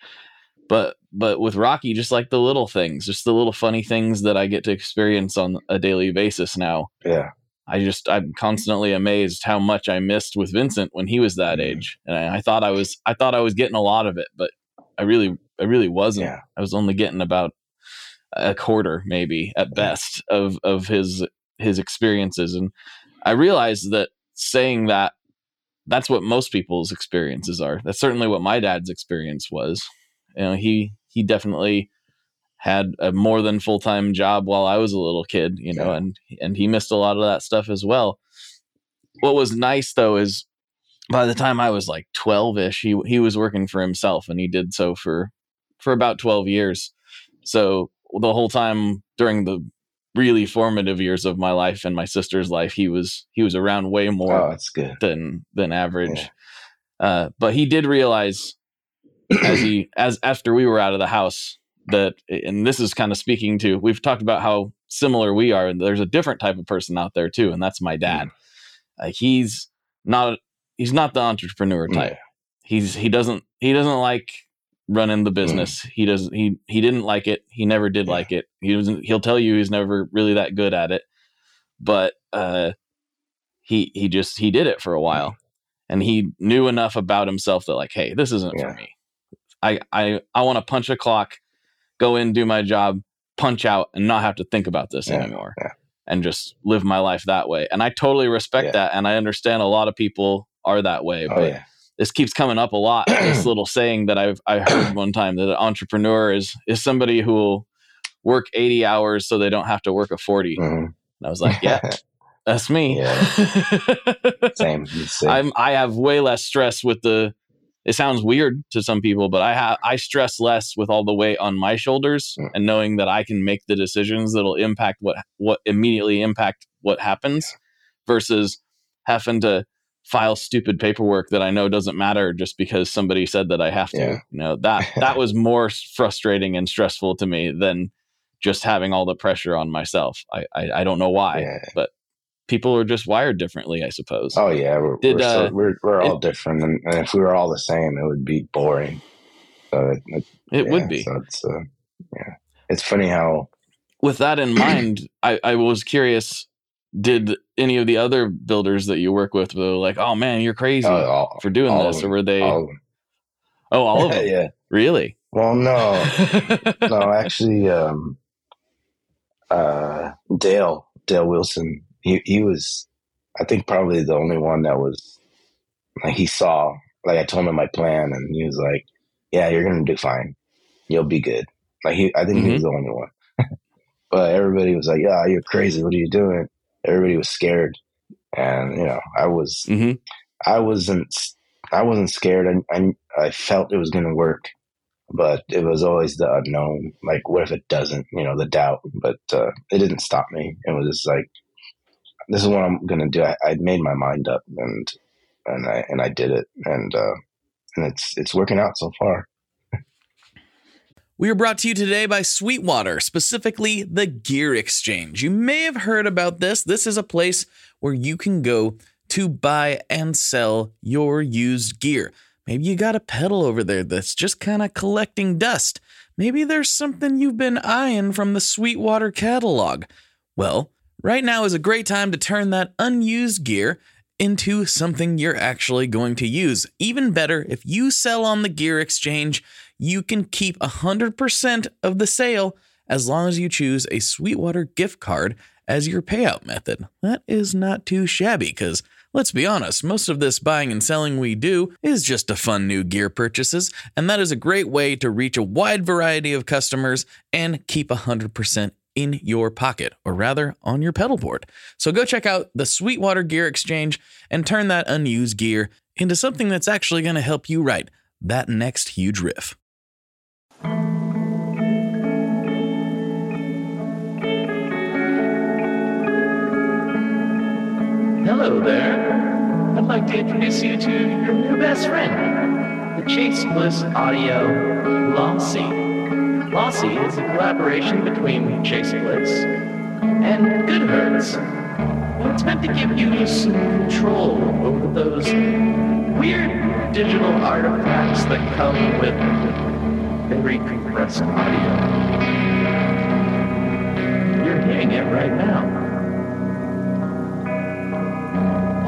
But but with Rocky, just like the little things, just the little funny things that I get to experience on a daily basis now. Yeah. I just I'm constantly amazed how much I missed with Vincent when he was that Mhm. age, and I, I thought I was I thought I was getting a lot of it, but I really I really wasn't. Yeah. I was only getting about a quarter, maybe at best, of of his his experiences, and I realized that saying that that's what most people's experiences are. That's certainly what my dad's experience was. You know, he he definitely had a more than full time job while I was a little kid, you know, Yeah. and and he missed a lot of that stuff as well. What was nice though is by the time I was like twelve ish, he he was working for himself and he did so for for about twelve years. So the whole time during the really formative years of my life and my sister's life, he was he was around way more Oh, that's good. than than average. Yeah. Uh, but he did realize as he as after we were out of the house that and this is kind of speaking to we've talked about how similar we are and there's a different type of person out there too and that's my dad uh, he's not he's not the entrepreneur type he's he doesn't he doesn't like running the business. He doesn't he he didn't like it. He never did Yeah. like it. He was he'll tell you he's never really that good at it. But uh he he just he did it for a while. And he knew enough about himself that like hey this isn't Yeah. for me. I i i want to punch a clock go in do my job punch out and not have to think about this Yeah, anymore yeah. and just live my life that way. And i totally respect that and i understand a lot of people are that way Oh but. This keeps coming up a lot this little saying that i've i heard one time that an entrepreneur is is somebody who will work 80 hours so they don't have to work a 40 Mhm. and i was like yeah that's me Same. Same. I'm I have way less stress with the it sounds weird to some people, but I have I stress less with all the weight on my shoulders Mm. and knowing that I can make the decisions that'll impact what what immediately impact what happens versus having to file stupid paperwork that I know doesn't matter just because somebody said that I have to. Yeah. You know, that that was more frustrating and stressful to me than just having all the pressure on myself. I I, I don't know why, Yeah. but people are just wired differently, I suppose. Oh yeah, we're Did, we're, so, uh, we're, we're all it- different, and, and if we were all the same, it would be boring. So it, it, It yeah, would be. So it's uh, yeah, it's funny how with that in mind, I, I was curious. Did any of the other builders that you work with were like, "Oh man, you're crazy uh, all, for doing this," or were they? all oh, all of them. yeah. Really? Well, no, no, actually, um, uh, Dale Dale Wilson, he he was, I think, probably the only one that was like he saw. Like I told him my plan, and he was like, "Yeah, you're gonna do fine. You'll be good." Like he, I think he was the only one. but everybody was like, "Yeah, you're crazy. What are you doing?" Everybody was scared, and you know, I was hmm I wasn't I wasn't scared. I I, I felt it was going to work, but it was always the unknown. Like, what if it doesn't? You know, the doubt. But uh, it didn't stop me. It was just like, this is what I'm going to do. I, I made my mind up, and and I and I did it, and uh, and it's it's working out so far. We are brought to you today by Sweetwater, specifically the Gear Exchange. You may have heard about this. This is a place where you can go to buy and sell your used gear. Maybe you got a pedal over there that's just kind of collecting dust. Maybe there's something you've been eyeing from the Sweetwater catalog. Well, right now is a great time to turn that unused gear into something you're actually going to use. Even better, if you sell on the Gear Exchange, you can keep 100% of the sale as long as you choose a Sweetwater gift card as your payout method. That is not too shabby because let's be honest, most of this buying and selling we do is just to fund new gear purchases, and that is a great way to reach a wide variety of customers and keep 100% in your pocket, or rather on your pedal board. So go check out the Sweetwater Gear Exchange and turn that unused gear into something that's actually going to help you write that next huge riff. Hello there. I'd like to introduce you to your new best friend, the Chase Bliss Audio Lossy. Lossy is a collaboration between Chase Bliss and Goodhertz. It's meant to give you some control over those weird digital artifacts that come with very compressed audio. You're hearing it right now.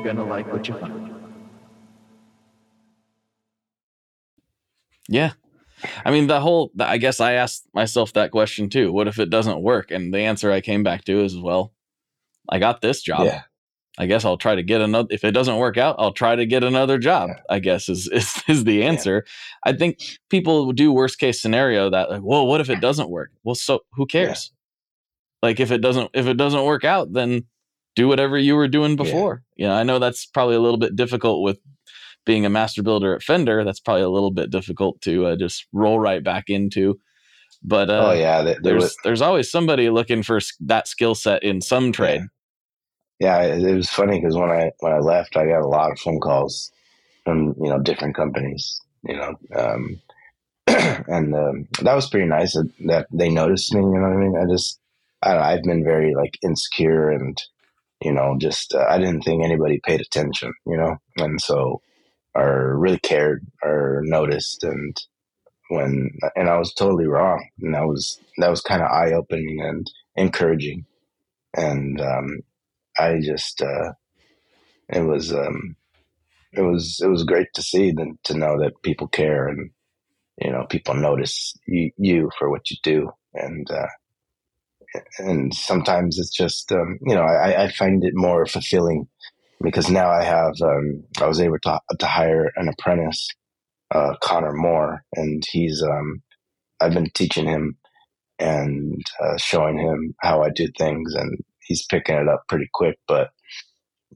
I think you're going to like what you find. Yeah. I mean, the whole, I guess I asked myself that question too. What if it doesn't work? And the answer I came back to is, well, I got this job. Yeah. I guess I'll try to get another. If it doesn't work out, I'll try to get another job. Yeah. I guess is is, is the answer. I think people do worst case scenario that like, well, what if it doesn't work? Well, so who cares? Like if it doesn't if it doesn't work out, then do whatever you were doing before. You know, I know that's probably a little bit difficult with being a master builder at Fender. That's probably a little bit difficult to uh, just roll right back into. But uh, oh yeah, they, there's were- there's always somebody looking for that skill set in some trade. yeah. It, it was funny because when I when I left, I got a lot of phone calls from you know different companies, you know, um, and um, that was pretty nice that, that they noticed me. You know what I mean? I just I don't know, I've been very like insecure and you know just uh, I didn't think anybody paid attention, you know, and so or really cared or noticed and when and I was totally wrong and that was that was kind of eye opening and encouraging. And um, I just uh, it was um, it was it was great to see them to know that people care and you know people notice you, you for what you do. And uh, and sometimes it's just um, you know I, I find it more fulfilling because now I have um, I was able to to hire an apprentice uh, Connor Moore and he's um, I've been teaching him and uh, showing him how I do things and he's picking it up pretty quick but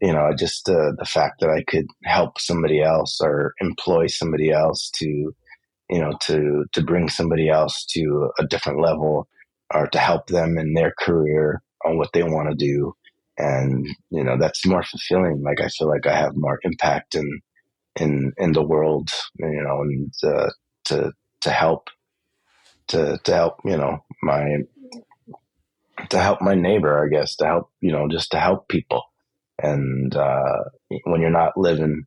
you know just uh, the fact that I could help somebody else or employ somebody else to you know to to bring somebody else to a different level or to help them in their career on what they want to do. And you know that's more fulfilling. Like i feel like i have more impact in in in the world you know and uh, to to help to to help you know my to help my neighbor i guess to help you know just to help people. And uh when you're not living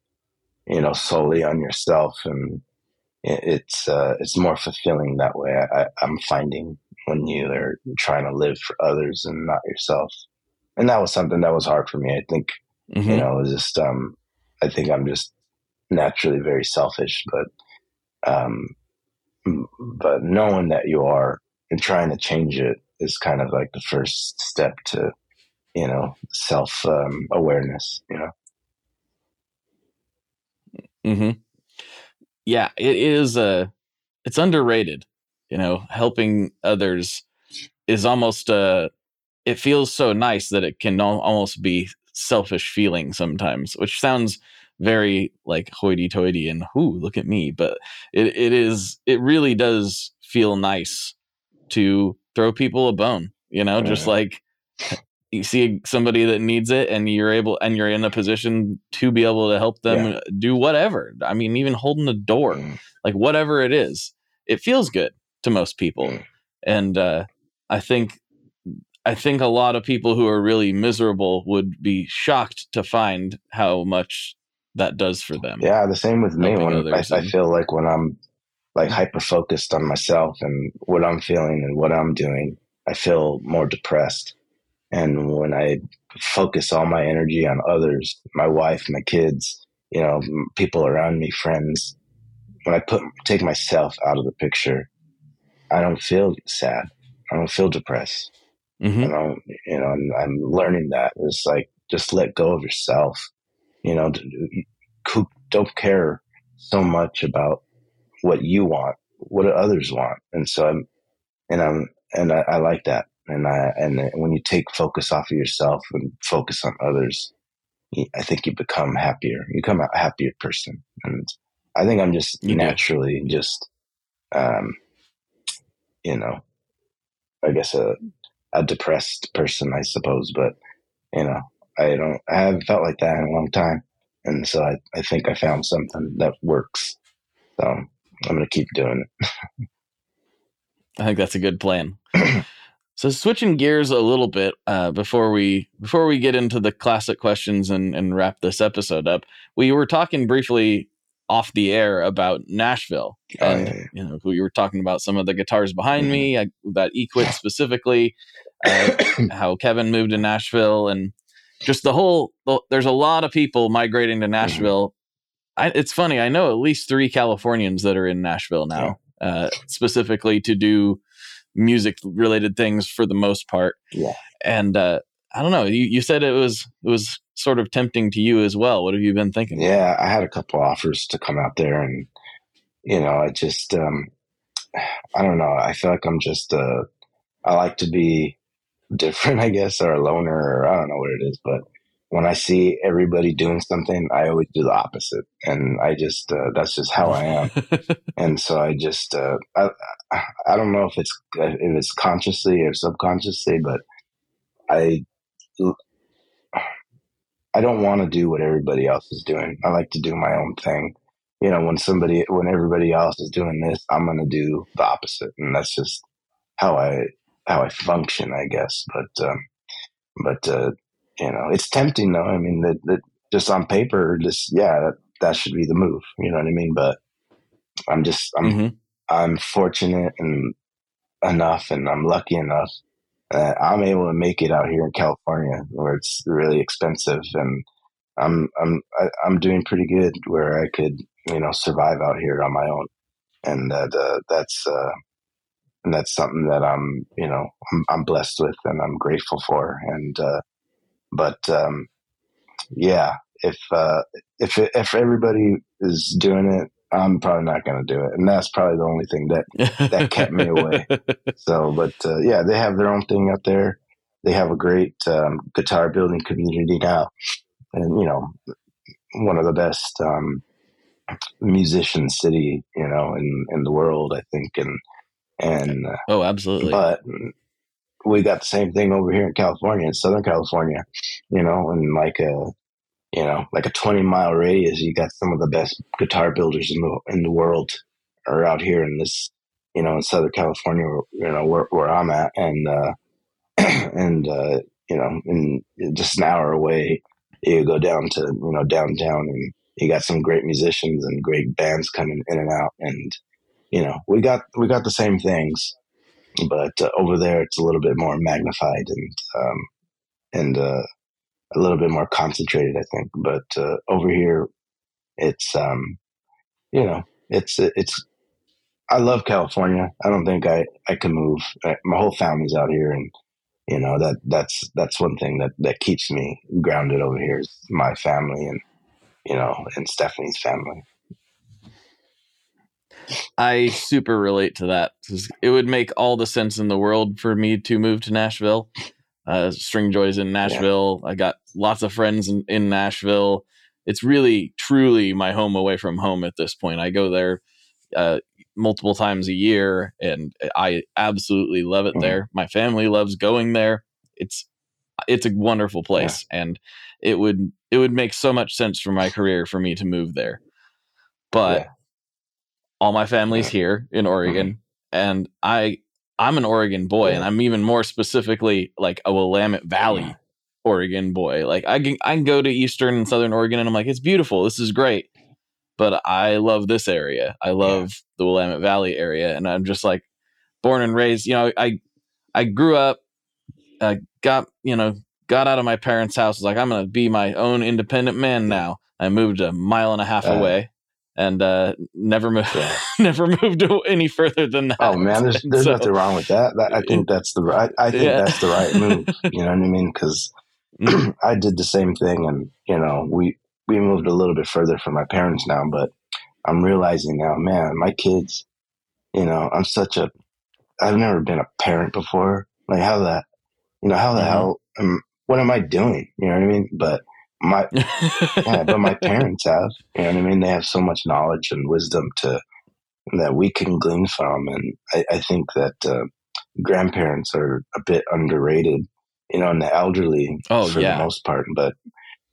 you know solely on yourself and it's uh it's more fulfilling that way I, i'm finding when you are trying to live for others and not yourself and that was something that was hard for me i think Mhm. you know it was just um i think i'm just naturally very selfish but um but knowing that you are and trying to change it is kind of like the first step to you know self um, awareness you know hmm Yeah, it is uh it's underrated. You know, helping others is almost uh it feels so nice that it can al- almost be selfish feeling sometimes, which sounds very like hoity-toity and whoo, look at me, but it it is it really does feel nice to throw people a bone, you know, just Yeah. like you see somebody that needs it and you're able and you're in a position to be able to help them do whatever i mean even holding the door Mm. like whatever it is it feels good to most people. Mm. and uh i think i think a lot of people who are really miserable would be shocked to find how much that does for them. Yeah the same with me. When I, I feel like when i'm like hyper focused on myself and what i'm feeling and what i'm doing i feel more depressed. And when i focus all my energy on others my wife my kids you know people around me friends when i put take myself out of the picture i don't feel sad. I don't feel depressed. Hmm you know you know and i'm learning that. It's like just let go of yourself. You know don't care so much about what you want what others want. And so i'm and i'm and i, I like that. And I, and when you take focus off of yourself and focus on others, I think you become happier. You become a happier person. And I think I'm just You do. naturally just, um, you know, I guess a, a depressed person, I suppose. But, you know, I don't, I haven't felt like that in a long time. And so I, I think I found something that works. So I'm going to keep doing it. I think that's a good plan. so switching gears a little bit uh, before we before we get into the classic questions and, and wrap this episode up, we were talking briefly off the air about Nashville, Oh, and yeah, yeah. you know we were talking about some of the guitars behind me, I, that Equit specifically, uh, how Kevin moved to Nashville, and just the whole. There's a lot of people migrating to Nashville. I, it's funny. I know at least three Californians that are in Nashville now, uh, specifically to do music related things for the most part. Yeah. And uh, I don't know. You, you said it was it was sort of tempting to you as well. What have you been thinking? Yeah, I had a couple offers to come out there, and you know, I just, um, I don't know. I feel like I'm just, uh, I like to be different, I guess, or a loner, or I don't know what it is. But when I see everybody doing something, I always do the opposite, and I just, uh, that's just how I am. and so I just, uh, I, I don't know if it's if it's consciously or subconsciously, but I, I don't want to do what everybody else is doing. I like to do my own thing. You know, when somebody, when everybody else is doing this, I'm going to do the opposite, and that's just how I how I function, I guess. But um, but uh, you know, it's tempting though. I mean, that that just on paper, just yeah, that, that should be the move. You know what I mean? But I'm just I'm Mhm. I'm fortunate and enough, and I'm lucky enough that I'm able to make it out here in California, where it's really expensive, and I'm I'm I'm doing pretty good where I could you know survive out here on my own, and that uh, that's uh, and that's something that I'm you know I'm, I'm blessed with and I'm grateful for, and uh, but um, yeah, if uh, if if everybody is doing it, I'm probably not going to do it, and that's probably the only thing that that kept me away. So, but uh, yeah, they have their own thing out there. They have a great um, guitar building community now, and you know, one of the best um, musician city, you know, in in the world, I think, and and uh, oh, absolutely. but we got the same thing over here in California, in Southern California, you know, and like a, you know, like a 20 mile radius, you got some of the best guitar builders in the, in the world are out here in this, you know, in Southern California, you know, where, where I'm at. And, uh, and, uh, you know, in just an hour away, you go down to, you know, downtown and you got some great musicians and great bands coming in and out. And, you know, we got, we got the same things but uh, over there it's a little bit more magnified and um, and uh, a little bit more concentrated, I think. But uh, over here, it's um, you know, it's it's. I love California. I don't think I I can move. Uh, My whole family's out here, and you know that that's that's one thing that that keeps me grounded over here is my family and you know and Stephanie's family. I super relate to that. It would make all the sense in the world for me to move to Nashville. Uh, Stringjoy's in Nashville. I got lots of friends in, in Nashville. It's really, truly my home away from home at this point. I go there uh, multiple times a year, and I absolutely love it Mhm. there. My family loves going there. It's it's a wonderful place, and it would it would make so much sense for my career for me to move there. But Yeah. all my family's here in Oregon, and I I'm an Oregon boy, and I'm even more specifically like a Willamette Valley Yeah. Oregon boy. Like I can I can go to Eastern and Southern Oregon, and I'm like, it's beautiful. This is great. But I love this area. I love the Willamette Valley area, and I'm just like born and raised. You know, I I grew up, uh, got you know, got out of my parents' house. Was like, I'm gonna be my own independent man now. I moved a mile and a half Uh, away, and uh, never moved, Yeah. never moved any further than that. Oh man, there's there's So- nothing wrong with that. that I think that's the right. I think Yeah. that's the right move. You know what I mean? Because Mm. I did the same thing, and you know, we we moved a little bit further from my parents now, but I'm realizing now, man, my kids. You know, I'm such a. I've never been a parent before, Like how that, you know, how the Mhm. hell, um, what am I doing? You know what I mean? But my, yeah, but my parents have, you know what I mean? They have so much knowledge and wisdom to, that we can glean from. And I, I think that, uh, grandparents are a bit underrated, you know, and the elderly Oh, for yeah. the most part. But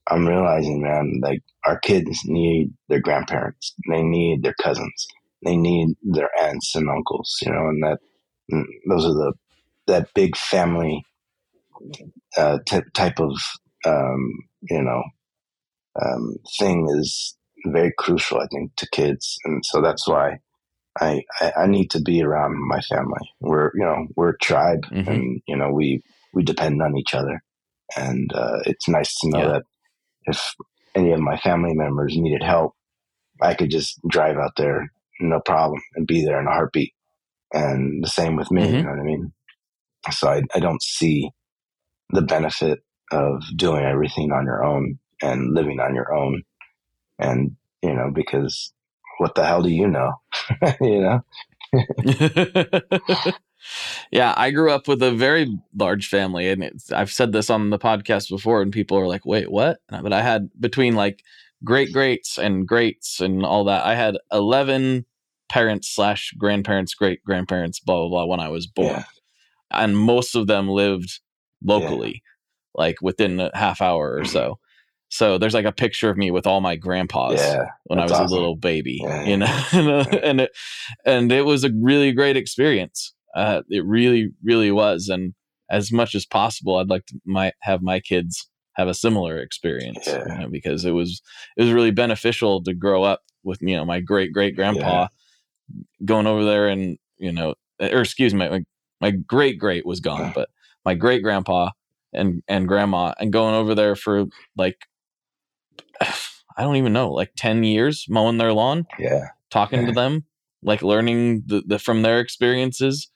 I'm realizing, man, like our kids need their grandparents, they need their cousins, they need their aunts and uncles, you know, and that mm, those are the that big family uh, t- type of um, you know um, thing is very crucial, I think, to kids, and so that's why. I, I, I need to be around my family. We're you know we're a tribe, Mhm. and you know we we depend on each other, and uh, it's nice to know Yeah. that if any of my family members needed help, I could just drive out there, no problem, and be there in a heartbeat. And the same with me, Mhm. you know what I mean? So I, I don't see the benefit of doing everything on your own and living on your own. And, you know, because what the hell do you know? you know? yeah, I grew up with a very large family, and it's, I've said this on the podcast before, and people are like, "Wait, what?" But I had between like great greats and greats and all that. I had eleven parents slash grandparents, great grandparents, blah blah blah, when I was born, Yeah. and most of them lived locally, like within a half hour or Mhm. so. So there's like a picture of me with all my grandpas Yeah. when I was That's a little baby, Yeah, you know, and it, and it was a really great experience. Uh, it really, really was. And as much as possible, I'd like to might have my kids have a similar experience, you know, because it was it was really beneficial to grow up with you know my great great grandpa going over there and you know, or excuse me, my my great great was gone, Yeah. but my great grandpa and and grandma and going over there for like I don't even know, like 10 years mowing their lawn, Yeah. talking to them, like learning the, the from their experiences.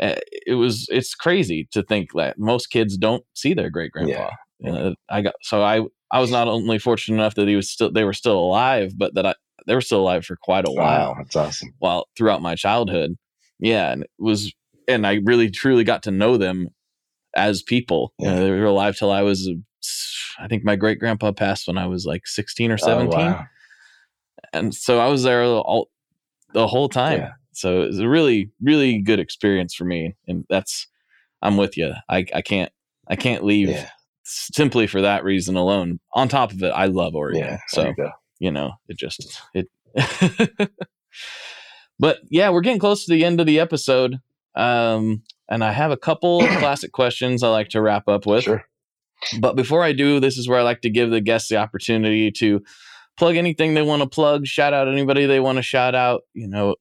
Uh, it was it's crazy to think that most kids don't see their great grandpa. You know, I got so I I was not only fortunate enough that he was still they were still alive, but that I they were still alive for quite a while Wow. That's awesome. while throughout my childhood. Yeah, and it was and I really truly got to know them as people. You know, they were alive till I was I think my great grandpa passed when I was like 16 or 17 Oh, wow. and so I was there all the whole time. Yeah. So it was a really, really good experience for me, and that's I'm with you. I I can't I can't leave Yeah. simply for that reason alone. On top of it, I love Oregon, Yeah. So you you know it just it. but yeah, we're getting close to the end of the episode, um, and I have a couple classic questions I like to wrap up with. Sure. But before I do, this is where I like to give the guests the opportunity to plug anything they want to plug, shout out anybody they want to shout out, you know,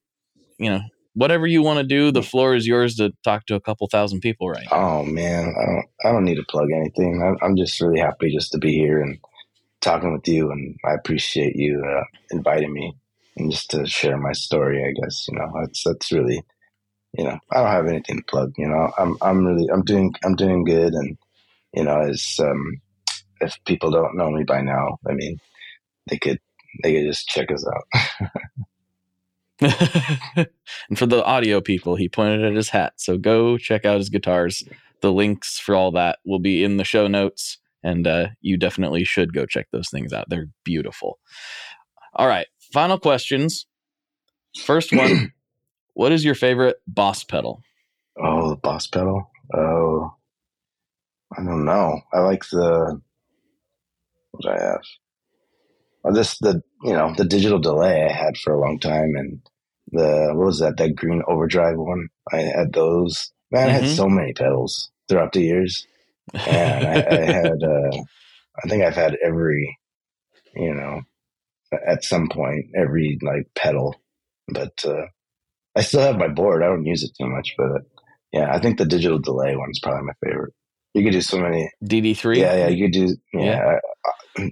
you know, whatever you want to do, the floor is yours to talk to a couple thousand people right now. Oh man, I don't. I don't need to plug anything. I'm, I'm just really happy just to be here and talking with you, and I appreciate you uh, inviting me and just to share my story. I guess you know that's that's really, you know, I don't have anything to plug. You know, I'm I'm really I'm doing I'm doing good, and you know, as um, if people don't know me by now, I mean, they could they could just check us out. and for the audio people, he pointed at his hat. So go check out his guitars. The links for all that will be in the show notes, and uh, you definitely should go check those things out. They're beautiful. All right, final questions. First one What is your favorite boss pedal? Oh, the boss pedal. Oh, I don't know. I like the what I have? Oh, this the you know the digital delay I had for a long time, and the what was that? That green overdrive one. I had those. Man, I had Mhm. so many pedals throughout the years. And I, I had. Uh, I think I've had every, you know, at some point every like pedal, but uh, I still have my board. I don't use it too much, but yeah, I think the digital delay one's probably my favorite. You could do so many. DD3? Yeah, yeah, you could do. Yeah,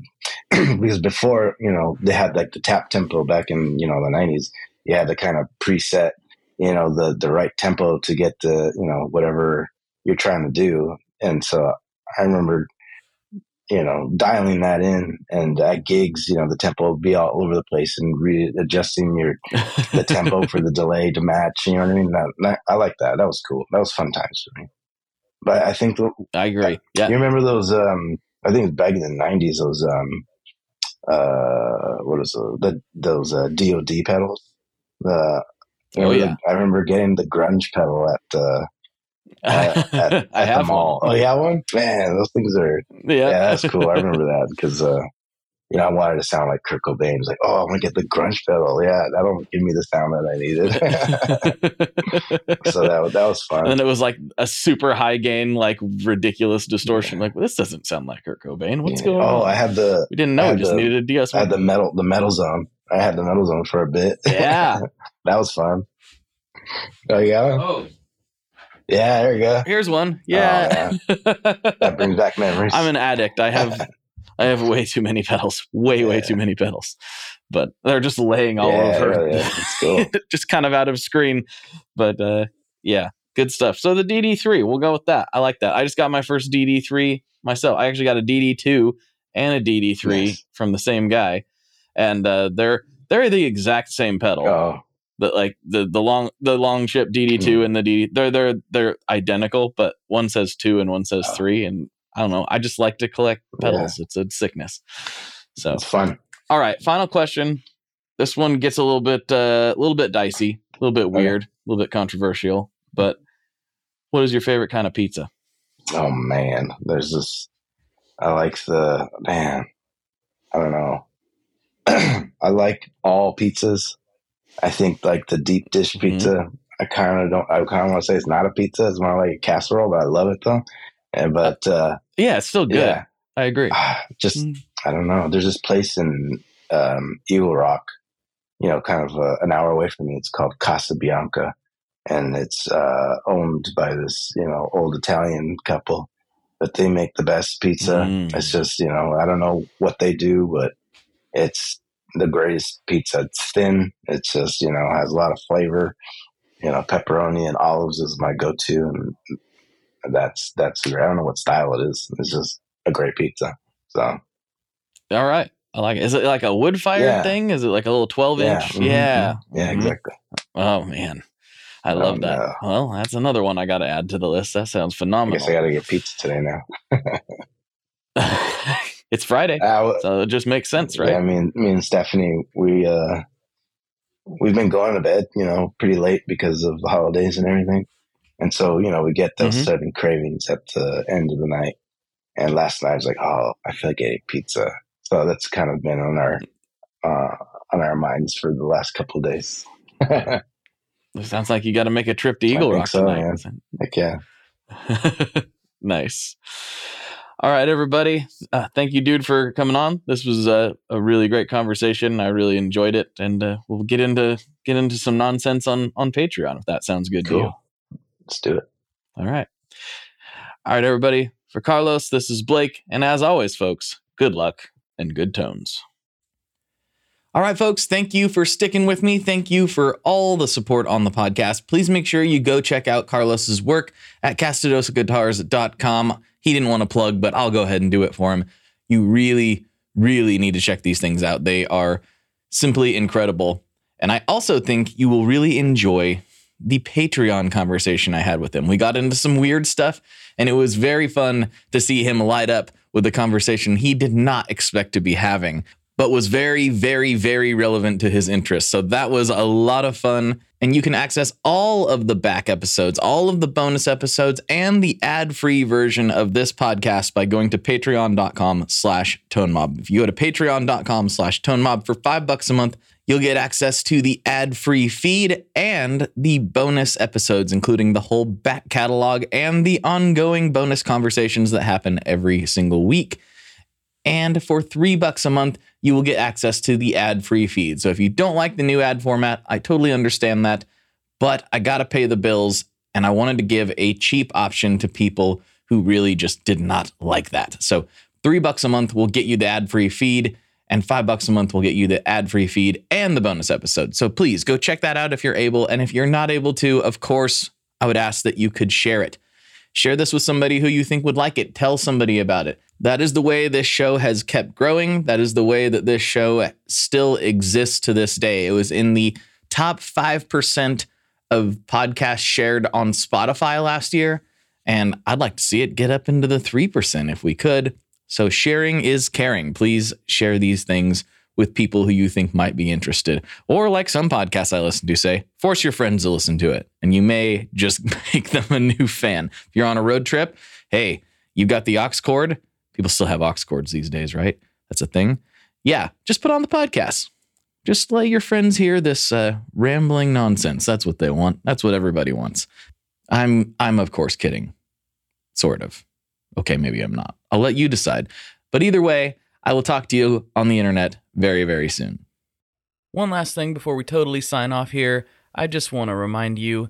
because before you know they had like the tap tempo back in you know the nineties. You had the kind of preset, you know, the the right tempo to get the you know whatever you're trying to do, and so I remember. You know, dialing that in, and at gigs, you know, the tempo would be all over the place, and readjusting your the tempo for the delay to match. You know what I mean? That, I like that. That was cool. That was fun times for me. but I think the, I agree. Yeah. you remember those. Um, I think it's back in the '90s. Those um, uh, what is it? the those uh, DoD pedals? The Oh, yeah. the- I remember getting the grunge pedal at uh, at, at, at I have the mall. one. Oh, yeah, one man. Those things are Yeah. yeah, that's cool. I remember that because uh, you know I wanted to sound like Kurt Cobain. It's like, oh, I'm gonna get the grunge pedal. Yeah, that'll give me the sound that I needed. so that was- that was and fun. then it was like a super high gain, like ridiculous distortion. Like this doesn't sound like Kurt Cobain. What's Yeah. going oh, on? Oh, I had the we didn't I know. We just the- needed a DS. I had the metal the metal zone. I had the metal zone for a bit. Yeah. that was fun. Oh, you got it? oh, Yeah, there you go. here's one. Yeah. That brings back memories. I'm an addict. I have I have way too many pedals. Way, way too many pedals. But they're just laying all Yeah, over. yeah, it's cool. just kind of out of screen. But uh yeah, good stuff. So the DD3, we'll go with that. I like that. I just got my first DD3 myself. I actually got a DD2 and a DD3 Nice. from the same guy. And uh they're they're the exact same pedal. Oh, The like the the long the long ship DD2 Hmm. and the DD they're they're they're identical, but one says 2 and one says Oh. 3 and I don't know. I just like to collect pedals. It's a sickness. So it's fun. all right, final question. This one gets a little bit uh, a little bit dicey, a little bit weird, a little bit controversial, but what is your favorite kind of pizza? Oh man, there's this. I like the man. I don't know. I like all pizzas. I think like the deep dish Mhm. pizza. I kind of don't. I kind of want to say it's not a pizza. It's more like a casserole, but I love it though. And but uh, Yeah, it's still good. yeah, I agree. just Mm. I don't know. There's this place in um, Eagle Rock, you know, kind of uh, an hour away from me. It's called Casa Bianca, and it's uh, owned by this you know old Italian couple. But they make the best pizza. Mm. It's just you know I don't know what they do, but it's the greatest pizza. It's thin. It's just you know has a lot of flavor. You know, pepperoni and olives is my go-to, and that's that's I don't know what style it is. It's just a great pizza. So All right, I like it. Is it like a wood fired Yeah. thing? Is it like a little twelve inch? mhm, Yeah. mhm. yeah, Mhm. exactly. Oh man, I love that. no. Well, that's another one I got to add to the list. That sounds phenomenal. I guess I got to get pizza today now. it's Friday, Uh, so it just makes sense, right? Yeah, me and me and Stephanie, we uh, we've been going to bed, you know, pretty late because of the holidays and everything, and so you know we get those Mhm. sudden cravings at the end of the night. And last night I was like, oh, I feel like eating pizza. So that's kind of been on our uh, on our minds for the last couple of days. It sounds like you got to make a trip to I Eagle Rock so, tonight. yeah. nice. All right, everybody. Uh, thank you, dude, for coming on. This was a, a really great conversation. I really enjoyed it, and uh, we'll get into get into some nonsense on on Patreon if that sounds good to you. Cool. Let's do it. All right. All right, everybody. For Carlos, this is Blake, and as always, folks, good luck and good tones. All right, folks, thank you for sticking with me. Thank you for all the support on the podcast. Please make sure you go check out Carlos's work at castedosaguitars.com. He didn't want to plug, but I'll go ahead and do it for him. You really, really need to check these things out. They are simply incredible. And I also think you will really enjoy the Patreon conversation I had with him. We got into some weird stuff, and it was very fun to see him light up with a conversation he did not expect to be having, but was very, very, very relevant to his interests. So that was a lot of fun. And you can access all of the back episodes, all of the bonus episodes, and the ad-free version of this podcast by going to patreon.com slash tonemob. If you go to patreon.com slash tonemob for five bucks a month, You'll get access to the ad free feed and the bonus episodes, including the whole back catalog and the ongoing bonus conversations that happen every single week. And for three bucks a month, you will get access to the ad free feed. So if you don't like the new ad format, I totally understand that. But I got to pay the bills, and I wanted to give a cheap option to people who really just did not like that. So three bucks a month will get you the ad free feed and five bucks a month will get you the ad-free feed and the bonus episode. So please go check that out if you're able. And if you're not able to, of course, I would ask that you could share it. Share this with somebody who you think would like it. Tell somebody about it. That is the way this show has kept growing. That is the way that this show still exists to this day. It was in the top 5% of podcasts shared on Spotify last year. And I'd like to see it get up into the 3% if we could. So sharing is caring. Please share these things with people who you think might be interested. Or, like some podcasts I listen to say, force your friends to listen to it. And you may just make them a new fan. If you're on a road trip, hey, you've got the aux cord. People still have aux cords these days, right? That's a thing. Yeah, just put on the podcast. Just let your friends hear this uh, rambling nonsense. That's what they want. That's what everybody wants. I'm, I'm of course kidding, sort of. Okay, maybe I'm not. I'll let you decide. But either way, I will talk to you on the internet very, very soon. One last thing before we totally sign off here. I just want to remind you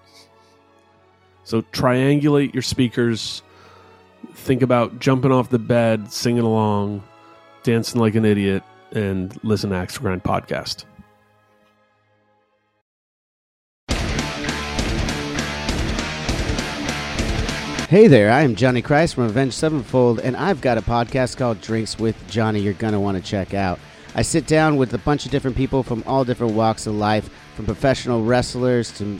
So triangulate your speakers. Think about jumping off the bed, singing along, dancing like an idiot, and listen to Axe Grind podcast. Hey there, I am Johnny Christ from Avenged Sevenfold, and I've got a podcast called Drinks with Johnny you're going to want to check out. I sit down with a bunch of different people from all different walks of life, from professional wrestlers to